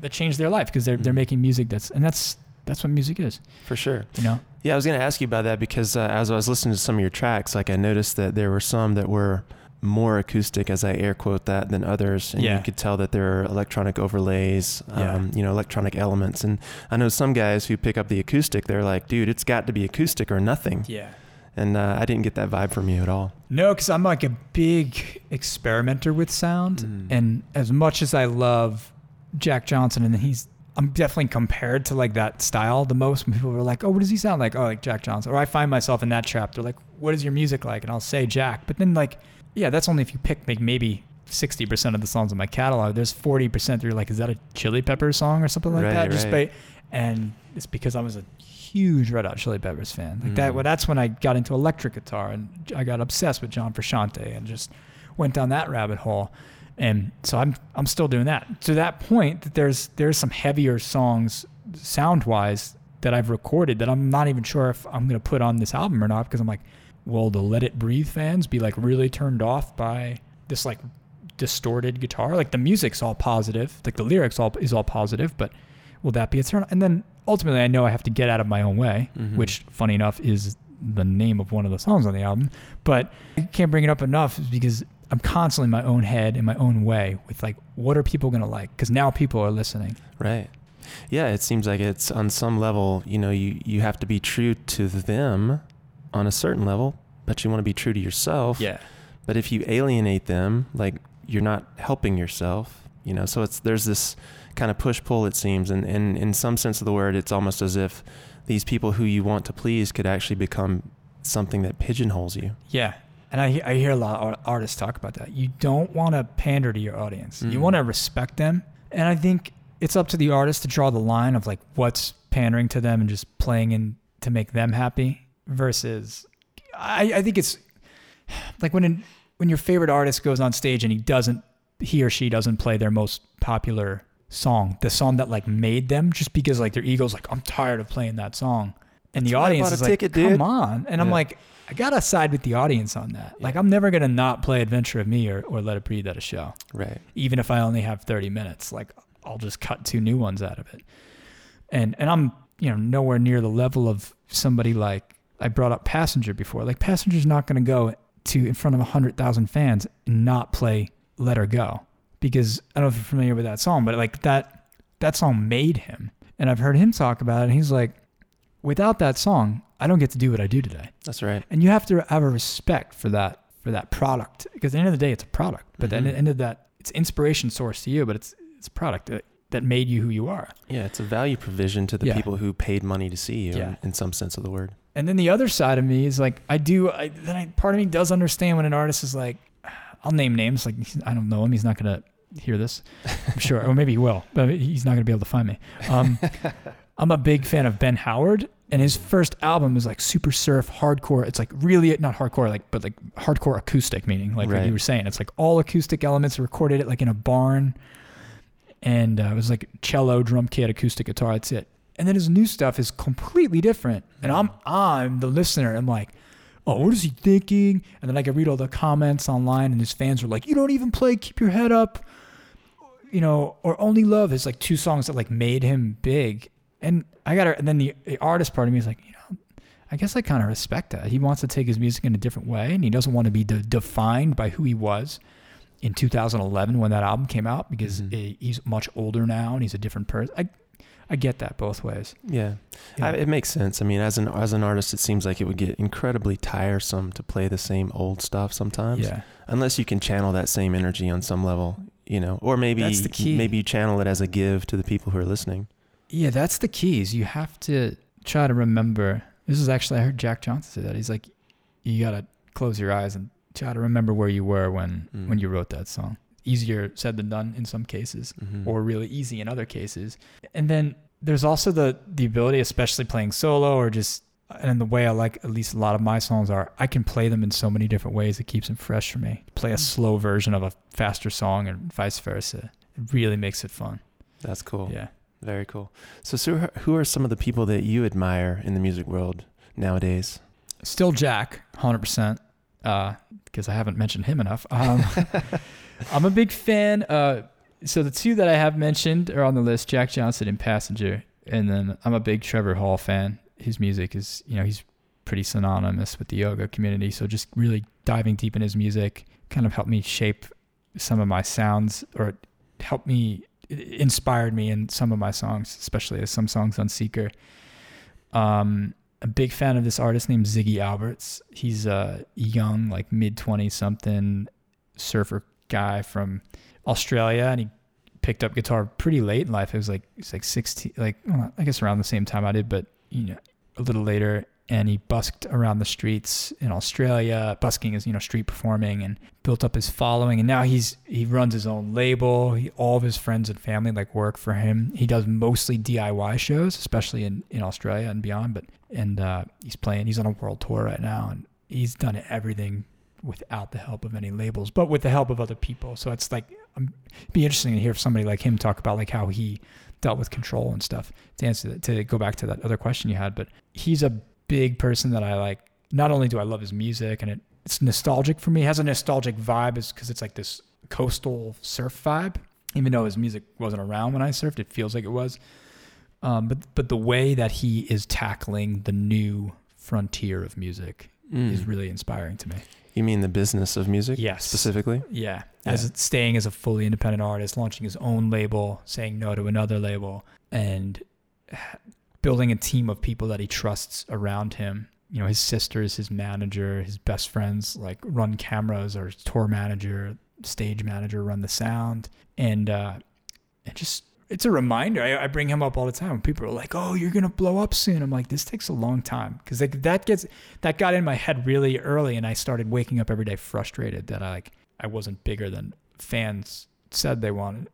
that change their life because they're they're Mhm. making music that's and that's that's what music is for sure. you know Yeah, I was going to ask you about that because uh, as I was listening to some of your tracks, like I noticed that there were some that were more acoustic, as I air quote that, than others. And Yeah. you could tell that there are electronic overlays, Yeah. um, you know, electronic elements. And I know some guys who pick up the acoustic, they're like, dude, it's got to be acoustic or nothing. Yeah. And uh, I didn't get that vibe from you at all. No, because I'm like a big experimenter with sound, Mm. and as much as I love Jack Johnson, and he's I'm definitely compared to like that style the most. When people are like, "Oh, what does he sound like?" Oh, like Jack Johnson. Or I find myself in that trap. They're like, "What is your music like?" And I'll say Jack, but then like, yeah, that's only if you pick like maybe. 60% of the songs in my catalog, there's 40% that you're like, is that a Chili Peppers song or something like Right, that? Just right. by, and it's because I was a huge Red Hot Chili Peppers fan. Like that, Mm. well, that's when I got into electric guitar and I got obsessed with John Frusciante and just went down that rabbit hole. And so I'm I'm still doing that. To that point, that there's there's some heavier songs sound wise that I've recorded that I'm not even sure if I'm gonna put on this album or not because I'm like, will the Let It Breathe fans be like really turned off by this like distorted guitar? Like the music's all positive, like the lyrics all is all positive, but will that be a turn? And then ultimately, I know I have to get out of my own way, Mhm. which, funny enough, is the name of one of the songs on the album. But I can't bring it up enough because I'm constantly in my own head, in my own way, with like, what are people gonna like? Because now people are listening. Right. Yeah, it seems like it's on some level, you know, you, you have to be true to them on a certain level, but you want to be true to yourself. Yeah. But if you alienate them, like you're not helping yourself, you know. So it's there's this kind of push pull it seems, and, and in some sense of the word, it's almost as if these people who you want to please could actually become something that pigeonholes you. Yeah. And I, I hear a lot of artists talk about that. You don't want to pander to your audience. You Mhm. want to respect them. And I think it's up to the artist to draw the line of like what's pandering to them and just playing in to make them happy versus I, I think it's like when an, when your favorite artist goes on stage and he doesn't he or she doesn't play their most popular song, the song that like made them just because like their ego's like I'm tired of playing that song. And the That's I audience is like, ticket, come dude." on. And I'm like, I gotta side with the audience on that. Like I'm never gonna not play Adventure of Me or, or Let It Breathe at a show, Right. even if I only have 30 minutes. Like I'll just cut two new ones out of it. And and I'm you know nowhere near the level of somebody like I brought up Passenger before. Like Passenger's not gonna go to in front of hundred thousand fans and not play Let Her Go because I don't know if you're familiar with that song, but like that that song made him. And I've heard him talk about it. And he's like, without that song, I don't get to do what I do today That's right. and you have to have a respect for that for that product because at the end of the day it's a product but Mhm. at the end of that it's inspiration source to you but it's it's a product that, that made you who you are Yeah, it's a value provision to the Yeah. people who paid money to see you Yeah. in, in some sense of the word. And then the other side of me is like i do I, then I, part of me does understand when an artist is like i'll name names like i don't know him he's not gonna hear this. I'm sure or maybe he will but he's not gonna be able to find me. Um, (laughs) i'm a big fan of ben howard and his first album is like super surf hardcore. It's like really not hardcore like but like hardcore acoustic meaning like what Right. you were saying. It's like all acoustic elements recorded it like in a barn. And uh, it was like cello drum kit acoustic guitar that's it and then his new stuff is completely different. And i'm i'm the listener. I'm like oh what is he thinking? And then i can read all the comments online and his fans are like you don't even play keep your head up. You know or only love is like two songs that like made him big. And i got to, and then the, the artist part of me is like you know i guess i kind of respect that. He wants to take his music in a different way and he doesn't want to be de- defined by who he was in 2011 when that album came out because Mhm. eh, he's much older now and he's a different person. I i get that both ways Yeah, Yeah. I, it makes sense. I mean, as an as an artist, it seems like it would get incredibly tiresome to play the same old stuff sometimes. yeah Unless you can channel that same energy on some level, you know, or maybe That's the key. maybe you channel it as a give to the people who are listening. Yeah, that's the keys. You have to try to remember. This is actually I heard Jack Johnson say that. He's like, you gotta close your eyes and try to remember where you were when Mm. when you wrote that song easier said than done in some cases mm-hmm. or really easy in other cases. And then there's also the the ability especially playing solo or just and the way I like at least a lot of my songs are I can play them in so many different ways it keeps them fresh for me. Play a mm. slow version of a faster song and vice versa. It really makes it fun. That's cool. Yeah. Very cool. So so who are some of the people that you admire in the music world nowadays? Still Jack 100% because uh, I haven't mentioned him enough. Um, (laughs) I'm a big fan. Uh, so the two that I have mentioned are on the list: Jack Johnson and Passenger. And then I'm a big Trevor Hall fan. His music is, you know, he's pretty synonymous with the yoga community. So just really diving deep in his music kind of helped me shape some of my sounds, or helped me inspired me in some of my songs, especially as some songs on Seeker. Um, a big fan of this artist named Ziggy Alberts. He's a young, like mid 20 something surfer guy from Australia, and he picked up guitar pretty late in life. It was like it's like 16, like well, I guess around the same time I did, but you know, a little later and he busked around the streets in Australia. Busking is you know street performing and built up his following. And now he's he runs his own label. He, all of his friends and family like work for him. He does mostly DIY shows, especially in in Australia and beyond. But and uh, he's playing. He's on a world tour right now, and he's done everything without the help of any labels, but with the help of other people. So it's like um, it'd be interesting to hear somebody like him talk about like how he dealt with control and stuff. To answer that, to go back to that other question you had, but he's a big person that I like. Not only do I love his music and it, it's nostalgic for me, it has a nostalgic vibe is because it's like this coastal surf vibe. Even though his music wasn't around when I surfed, it feels like it was. Um, but but the way that he is tackling the new frontier of music mm. is really inspiring to me. You mean the business of music? Yes. Specifically? Yeah. yeah. As staying as a fully independent artist, launching his own label, saying no to another label, and building a team of people that he trusts around him. You know, his sisters, his manager, his best friends, like run cameras or tour manager, stage manager, run the sound, and uh, and just it's a reminder. I, I, bring him up all the time. People are like, "Oh, you're gonna blow up soon." I'm like, "This takes a long time," because like that gets that got in my head really early, and I started waking up every day frustrated that I like I wasn't bigger than fans said they wanted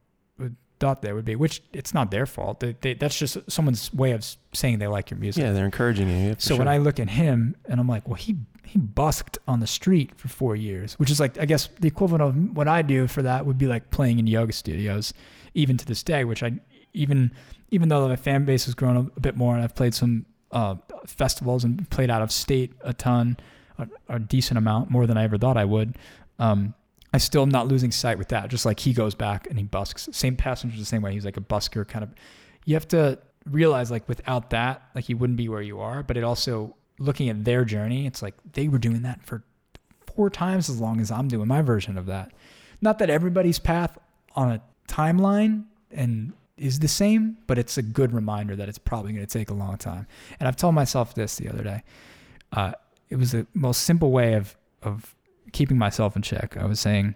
thought they would be, which it's not their fault. They, they, that's just someone's way of saying they like your music. Yeah, they're encouraging you. So sure. when I look at him and I'm like, well, he he busked on the street for four years, which is like I guess the equivalent of what I do for that would be like playing in yoga studios, even to this day. Which I even even though my fan base has grown a bit more and I've played some uh, festivals and played out of state a ton, a, a, decent amount more than I ever thought I would. Um, I still am not losing sight with that. Just like he goes back and he busks. Same passenger the same way. He's like a busker kind of. You have to realize like without that, like you wouldn't be where you are. But it also looking at their journey, it's like they were doing that for four times as long as I'm doing my version of that. Not that everybody's path on a timeline and is the same, but it's a good reminder that it's probably going to take a long time. And I've told myself this the other day. Uh, it was the most simple way of of keeping myself in check. I was saying,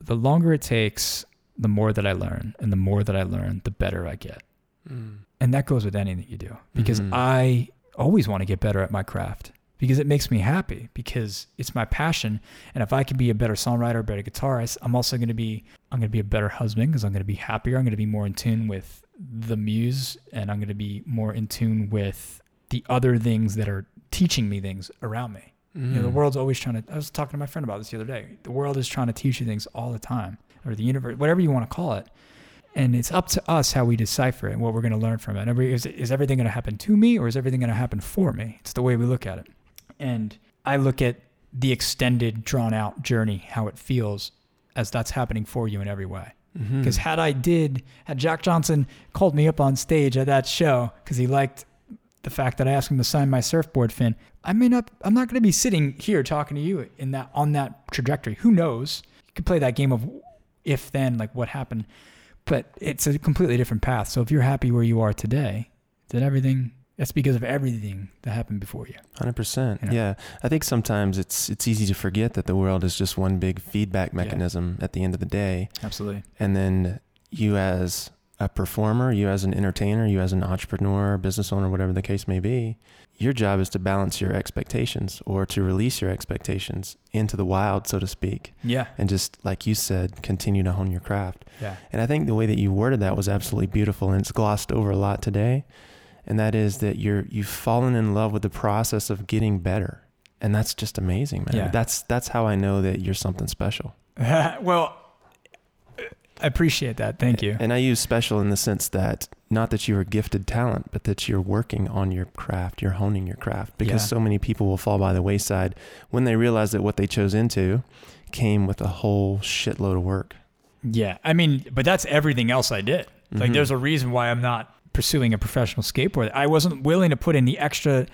the longer it takes, the more that I learn, and the more that I learn, the better I get. Mm. And that goes with anything you do because mm-hmm. I always want to get better at my craft because it makes me happy because it's my passion. And if I can be a better songwriter, a better guitarist, I'm also going to be I'm going to be a better husband because I'm going to be happier. I'm going to be more in tune with the muse, and I'm going to be more in tune with the other things that are teaching me things around me. Mm. You know, the mm. world's always trying to. I was talking to my friend about this the other day. The world is trying to teach you things all the time, or the universe, whatever you want to call it. And it's up to us how we decipher it and what we're going to learn from it. Every, is, is everything going to happen to me, or is everything going to happen for me? It's the way we look at it. And I look at the extended, drawn out journey, how it feels, as that's happening for you in every way. Because mm-hmm. had I did, had Jack Johnson called me up on stage at that show because he liked the fact that I asked him to sign my surfboard fin, I may not I'm not going to be sitting here talking to you in that on that trajectory. Who knows? You could play that game of if then like what happened, but it's a completely different path. So if you're happy where you are today, then everything that's because of everything that happened before you. Hundred percent. Yeah, I think sometimes it's it's easy to forget that the world is just one big feedback mechanism yeah. at the end of the day. Absolutely. And then you as a performer, you as an entertainer, you as an entrepreneur, business owner, whatever the case may be, your job is to balance your expectations or to release your expectations into the wild, so to speak. Yeah. And just like you said, continue to hone your craft. Yeah. And I think the way that you worded that was absolutely beautiful and it's glossed over a lot today. And that is that you're you've fallen in love with the process of getting better. And that's just amazing, man. Yeah. That's that's how I know that you're something special. (laughs) well, I appreciate that. Thank you. And I use special in the sense that not that you're a gifted talent, but that you're working on your craft, you're honing your craft because yeah. so many people will fall by the wayside when they realize that what they chose into came with a whole shitload of work. Yeah. I mean, but that's everything else I did. Like mm-hmm. there's a reason why I'm not pursuing a professional skateboard. I wasn't willing to put in the extra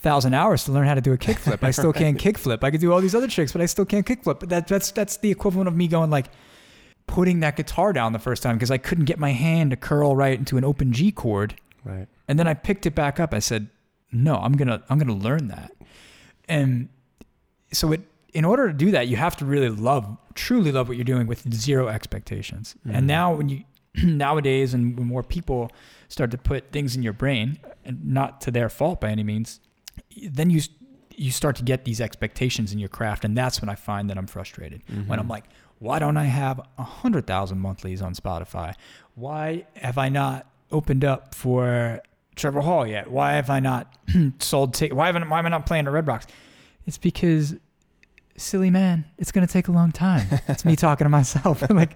thousand hours to learn how to do a kickflip. I still can't (laughs) kickflip. I could do all these other tricks, but I still can't kickflip. But that, that's that's the equivalent of me going like putting that guitar down the first time because I couldn't get my hand to curl right into an open G chord. Right. And then I picked it back up. I said, "No, I'm gonna I'm gonna learn that." And so it in order to do that, you have to really love, truly love what you're doing with zero expectations. Mhm. And now when you (clears throat) nowadays and when more people start to put things in your brain, and not to their fault by any means, then you you start to get these expectations in your craft, and that's when I find that I'm frustrated. When I'm Mhm. like, why don't I have a hundred thousand monthlies on Spotify? Why have I not opened up for Trevor Hall yet? Why have I not (clears throat) sold tickets? Why haven't why am I not playing the Red Rocks? It's because silly man, it's gonna take a long time. (laughs) It's me talking to myself. (laughs) like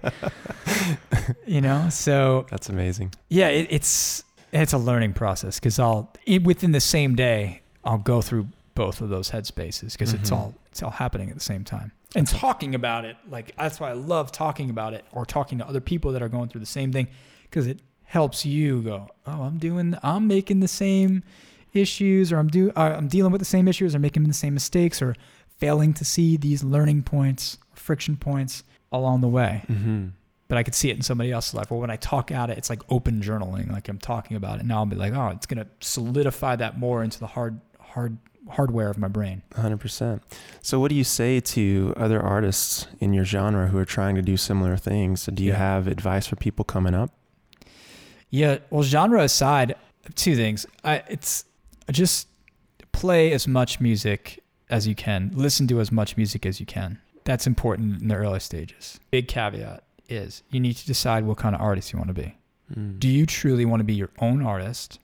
you know, so That's amazing. yeah, it, it's it's a learning process because I'll it, within the same day I'll go through both of those headspaces because it's Mhm. all it's all happening at the same time and talking about it like that's why I love talking about it or talking to other people that are going through the same thing because it helps you go oh I'm doing I'm making the same issues or I'm do uh, I'm dealing with the same issues or making the same mistakes or failing to see these learning points friction points along the way Mm-hmm. but I could see it in somebody else's life. Well, when I talk at it, it's like open journaling, like I'm talking about it. Now I'll be like, oh, it's gonna solidify that more into the hard, hard hardware of my brain. 100%. So, what do you say to other artists in your genre who are trying to do similar things? Do you Yeah. have advice for people coming up? Yeah. Well, genre aside, two things. I it's just play as much music as you can. Listen to as much music as you can. That's important in the early stages. Big caveat is you need to decide what kind of artist you want to be. Mm. Do you truly want to be your own artist,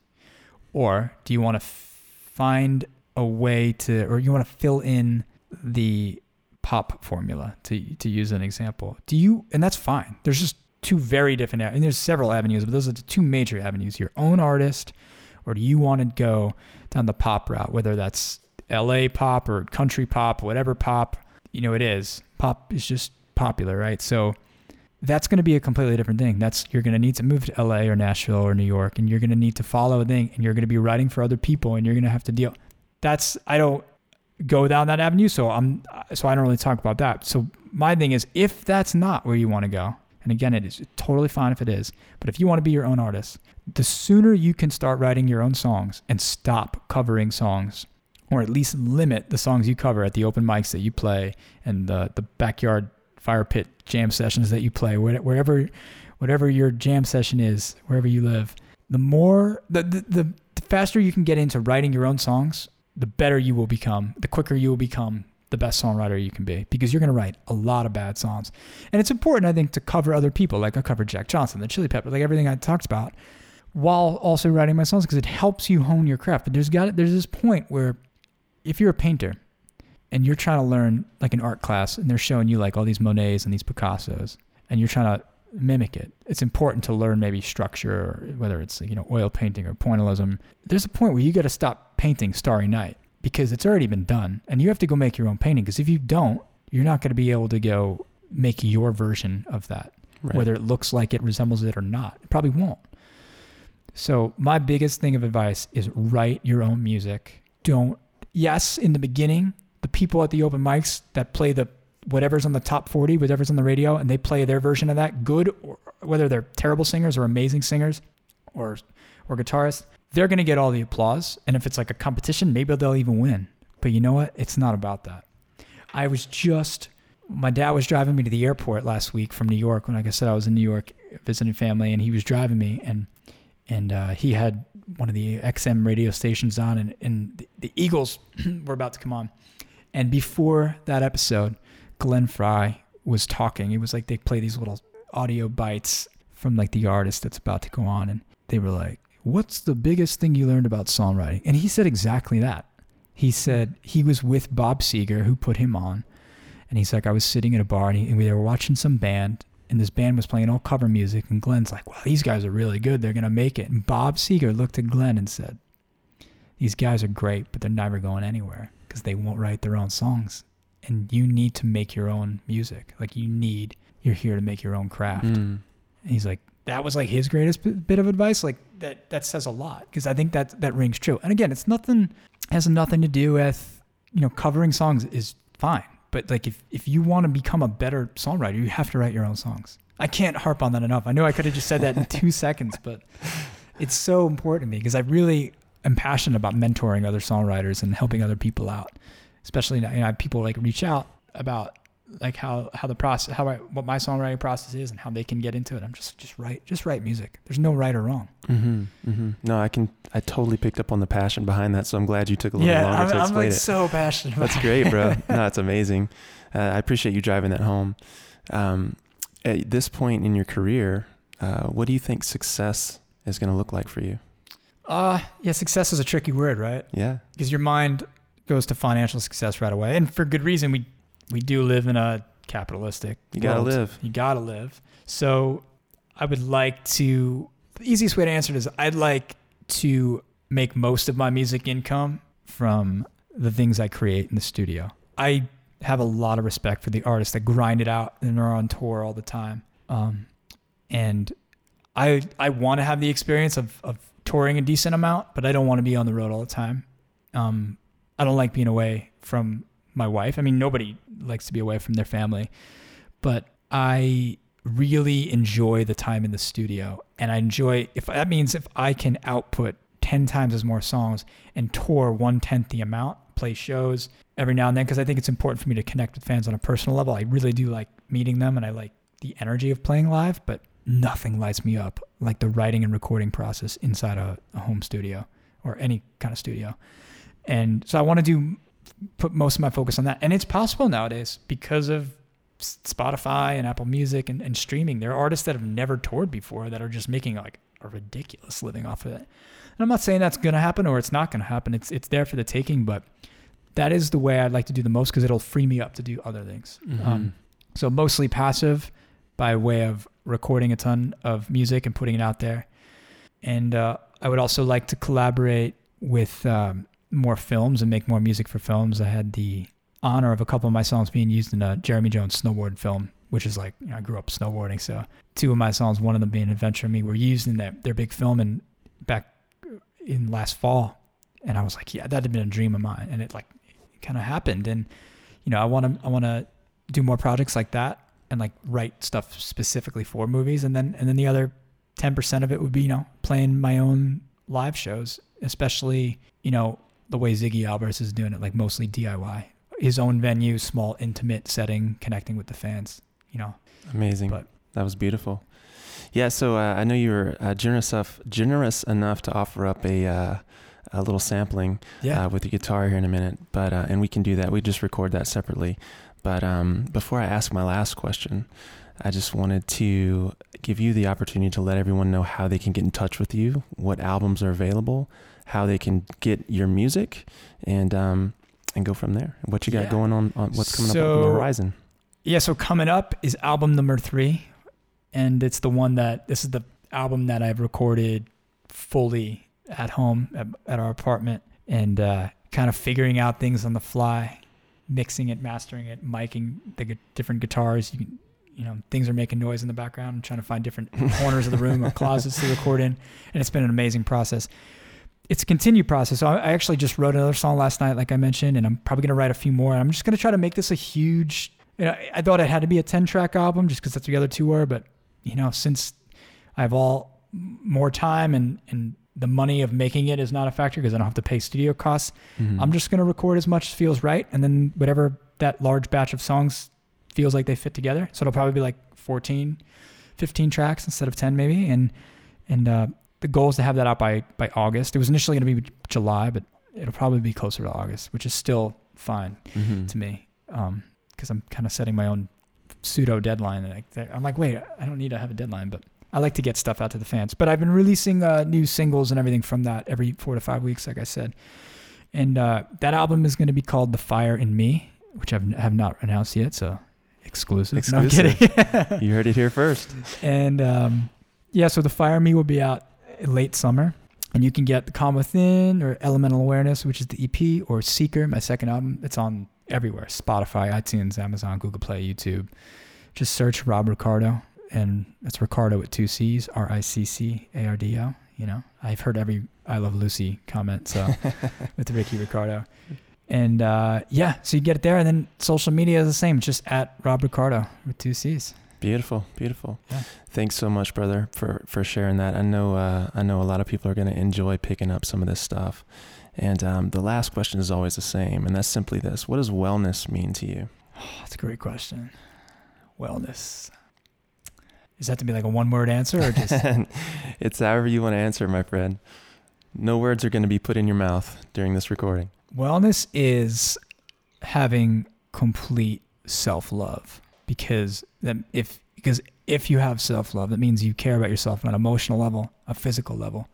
or do you want to f- find a way to, or you want to fill in the pop formula to to use an example? Do you, and that's fine. There's just two very different, and there's several avenues, but those are the two major avenues: your own artist, or do you want to go down the pop route, whether that's L.A. pop or country pop, whatever pop you know it is. Pop is just popular, right? So that's going to be a completely different thing. That's you're going to need to move to LA or Nashville or New York, and you're going to need to follow a thing, and you're going to be writing for other people, and you're going to have to deal. That's I don't go down that avenue, so I'm so I don't really talk about that. So my thing is, if that's not where you want to go, and again, it is totally fine if it is, but if you want to be your own artist, the sooner you can start writing your own songs and stop covering songs, or at least limit the songs you cover at the open mics that you play and the the backyard fire pit jam sessions that you play, where- wherever, whatever your jam session is, wherever you live, the more, the, the, the faster you can get into writing your own songs, the better you will become, the quicker you will become the best songwriter you can be because you're going to write a lot of bad songs. And it's important, I think, to cover other people. Like I covered Jack Johnson, the Chili Pepper, like everything I talked about while also writing my songs because it helps you hone your craft. But there's got there's this point where if you're a painter and you're trying to learn like an art class and they're showing you like all these Monets and these Picassos and you're trying to mimic it, it's important to learn maybe structure, whether it's you know oil painting or pointillism. There's a point where you got to stop painting Starry Night because it's already been done, and you have to go make your own painting. Because if you don't, you're not going to be able to go make your version of that, Right. whether it looks like it resembles it or not. It probably won't. So my biggest thing of advice is write your own music. Don't yes, in the beginning, the people at the open mics that play the whatever's on the top 40, whatever's on the radio, and they play their version of that, good, or whether they're terrible singers or amazing singers or or guitarists, they're gonna get all the applause. And if it's like a competition, maybe they'll even win. But you know what? It's not about that. I was just my dad was driving me to the airport last week from New York when like I said I was in New York visiting family and he was driving me and and uh, he had one of the XM radio stations on, and, and the, the Eagles (clears throat) were about to come on. And before that episode, Glenn Frey was talking. It was like they play these little audio bites from like the artist that's about to go on, and they were like, "What's the biggest thing you learned about songwriting?" And he said exactly that. He said he was with Bob Seger, who put him on, and he's like, "I was sitting in a bar, and, he, and we were watching some band." and this band was playing all cover music and Glenn's like, "Wow, these guys are really good. They're going to make it." And Bob Seger looked at Glenn and said, "These guys are great, but they're never going anywhere because they won't write their own songs. And you need to make your own music. Like you need you're here to make your own craft." Mm. And he's like, that was like his greatest b- bit of advice, like that that says a lot because I think that that rings true. And again, it's nothing has nothing to do with you know covering songs is fine, but like if if you want to become a better songwriter, you have to write your own songs. I can't harp on that enough. I know I could have just said that in two (laughs) seconds, but it's so important to me because I really am passionate about mentoring other songwriters and helping other people out. Especially you know, people like reach out about like how how the process how I, what my songwriting process is and how they can get into it. I'm just just write just write music. There's no right or wrong. Mm-hmm, mm-hmm. No, I can I totally picked up on the passion behind that, so I'm glad you took a little yeah, longer I'm, to I'm explain like it. so passionate. That's great, bro. (laughs) no, it's amazing. Uh, I appreciate you driving that home. Um, at this point in your career, uh, what do you think success is going to look like for you? Uh yeah, success is a tricky word, right? Yeah. Because your mind goes to financial success right away, and for good reason. We we do live in a capitalistic. You gotta live. You gotta live. So I would like to. The easiest way to answer it is I'd like to make most of my music income from the things I create in the studio. I have a lot of respect for the artists that grind it out and are on tour all the time. Um, and I I want to have the experience of, of touring a decent amount, but I don't want to be on the road all the time. Um, I don't like being away from my wife. I mean, nobody likes to be away from their family, but I really enjoy the time in the studio. And I enjoy, if that means if I can output 10 times as more songs and tour one tenth the amount, play shows every now and then, because I think it's important for me to connect with fans on a personal level. I really do like meeting them and I like the energy of playing live, but nothing lights me up like the writing and recording process inside a, a home studio or any kind of studio. And so I want to do put most of my focus on that. And it's possible nowadays because of Spotify and Apple Music and, and streaming. There are artists that have never toured before that are just making like a ridiculous living off of it. And I'm not saying that's going to happen or it's not going to happen. It's it's there for the taking, but that is the way I'd like to do the most because it'll free me up to do other things. Mm-hmm. Um, so mostly passive by way of recording a ton of music and putting it out there. And uh, I would also like to collaborate with um, more films and make more music for films. I had the honor of a couple of my songs being used in a Jeremy Jones snowboard film, which is like, you know, I grew up snowboarding. So two of my songs, one of them being Adventure Me, were used in their, their big film and back in last fall. And I was like, yeah, that had been a dream of mine. And it like kind of happened. And, you know, I want to, I want to do more projects like that and like write stuff specifically for movies. And then, and then the other 10% of it would be, you know, playing my own live shows, especially, you know, the way Ziggy Alberts is doing it, like mostly DIY, his own venue, small, intimate setting, connecting with the fans, you know. Amazing. But- that was beautiful. Yeah. So uh, I know you were uh, generous enough, generous enough to offer up a uh, a little sampling uh, with your guitar here in a minute, but uh, and we can do that. We just record that separately. But um, before I ask my last question, I just wanted to give you the opportunity to let everyone know how they can get in touch with you, what albums are available, how they can get your music, and um, and go from there. What you got Yeah. going on, on what's coming up on the horizon? Yeah, so coming up is album number three, and it's the one that this is the album that I've recorded fully at home at, at our apartment, and uh, kind of figuring out things on the fly, mixing it, mastering it, miking the gu- different guitars. You can, you know, things are making noise in the background. I'm trying to find different (laughs) corners of the room or closets to record in, and it's been an amazing process. It's a continued process. So I I actually just wrote another song last night, like I mentioned, and I'm probably gonna write a few more. I'm just gonna try to make this a huge you know, I thought it had to be a 10 track album just because that's the other two were. But, you know, since I have all more time and, and the money of making it is not a factor because I don't have to pay studio costs, Mhm. I'm just going to record as much as feels right. And then whatever that large batch of songs feels like they fit together. So it'll probably be like 14, 15 tracks instead of 10 maybe. And, and, uh, the goal is to have that out by, by August. It was initially going to be July, but it'll probably be closer to August, which is still fine Mhm. to me because I'm kind of setting my own pseudo deadline. And I, I'm like, wait, I don't need to have a deadline, but I like to get stuff out to the fans. But I've been releasing uh, new singles and everything from that every four to five weeks, like I said. And uh, that album is going to be called The Fire in Me, which I've, have not announced yet. So exclusive. No, I'm kidding. (laughs) You heard it here first. and um, yeah, so The Fire in Me will be out late summer. And you can get The Calm Within or Elemental Awareness, which is the EP, or Seeker, my second album. It's on everywhere Spotify, iTunes, Amazon, Google Play, YouTube. Just search Rob Ricardo and it's Ricardo with two C's, R I C C A R D O. You know, I've heard every I Love Lucy comment, so (laughs) with Ricky Ricardo. And uh, yeah, so you get it there, and then social media is the same, just at Rob Ricardo with two C's. Beautiful, beautiful. Yeah. Thanks so much, brother, for for sharing that. I know uh, I know a lot of people are going to enjoy picking up some of this stuff. And um, the last question is always the same, and that's simply this: What does wellness mean to you? Oh, (sighs) that's a great question. Wellness. Is that to be like a one-word answer, or just (laughs) it's however you want to answer, my friend. No words are going to be put in your mouth during this recording. wellness is having complete self-love because that if because if you have self-love that means you care about yourself on an emotional level a physical level.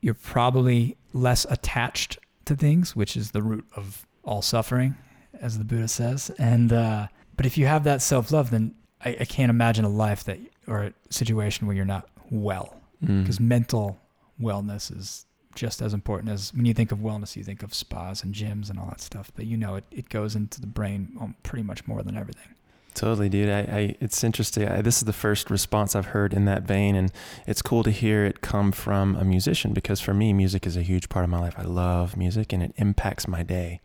You're probably less attached to things which is the root of all suffering as the buddha says. And uh, but if you have that self-love then I, I can't imagine a life that or a situation where you're not well. Mm. because mental wellness is just as important as when you think of wellness you think of spas and gyms and all that stuff but you know it, it goes into the brain um, pretty much more than everything Totally, dude. I, I it's interesting. I, this is the first response I've heard in that vein, and it's cool to hear it come from a musician because for me, music is a huge part of my life. I love music, and it impacts my day.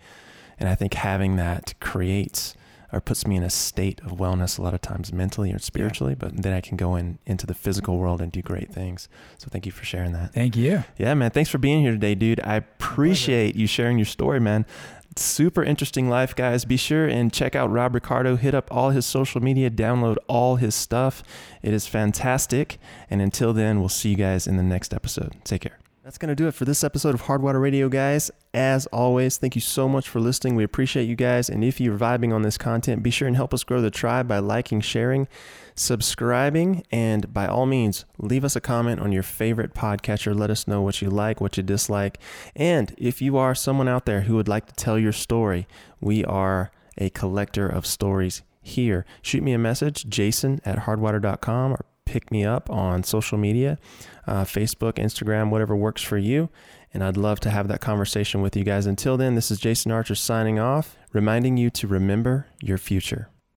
And I think having that creates or puts me in a state of wellness a lot of times mentally or spiritually, but then I can go in into the physical world and do great things. So thank you for sharing that. thank you Yeah, man. Thanks for being here today, dude. I appreciate you sharing your story, man. Super interesting life, guys. Be sure and check out Rob Ricardo. Hit up all his social media, download all his stuff. It is fantastic. And until then, we'll see you guys in the next episode. Take care. That's going to do it for this episode of Hardwater Radio, guys. As always, thank you so much for listening. We appreciate you guys. And if you're vibing on this content, be sure and help us grow the tribe by liking, sharing, subscribing, and by all means, leave us a comment on your favorite podcatcher. Let us know what you like, what you dislike. And if you are someone out there who would like to tell your story, we are a collector of stories here. Shoot me a message, jason at hardwater.com, or pick me up on social media uh, Facebook, Instagram, whatever works for you. And I'd love to have that conversation with you guys. Until then, this is Jason Archer signing off, reminding you to remember your future.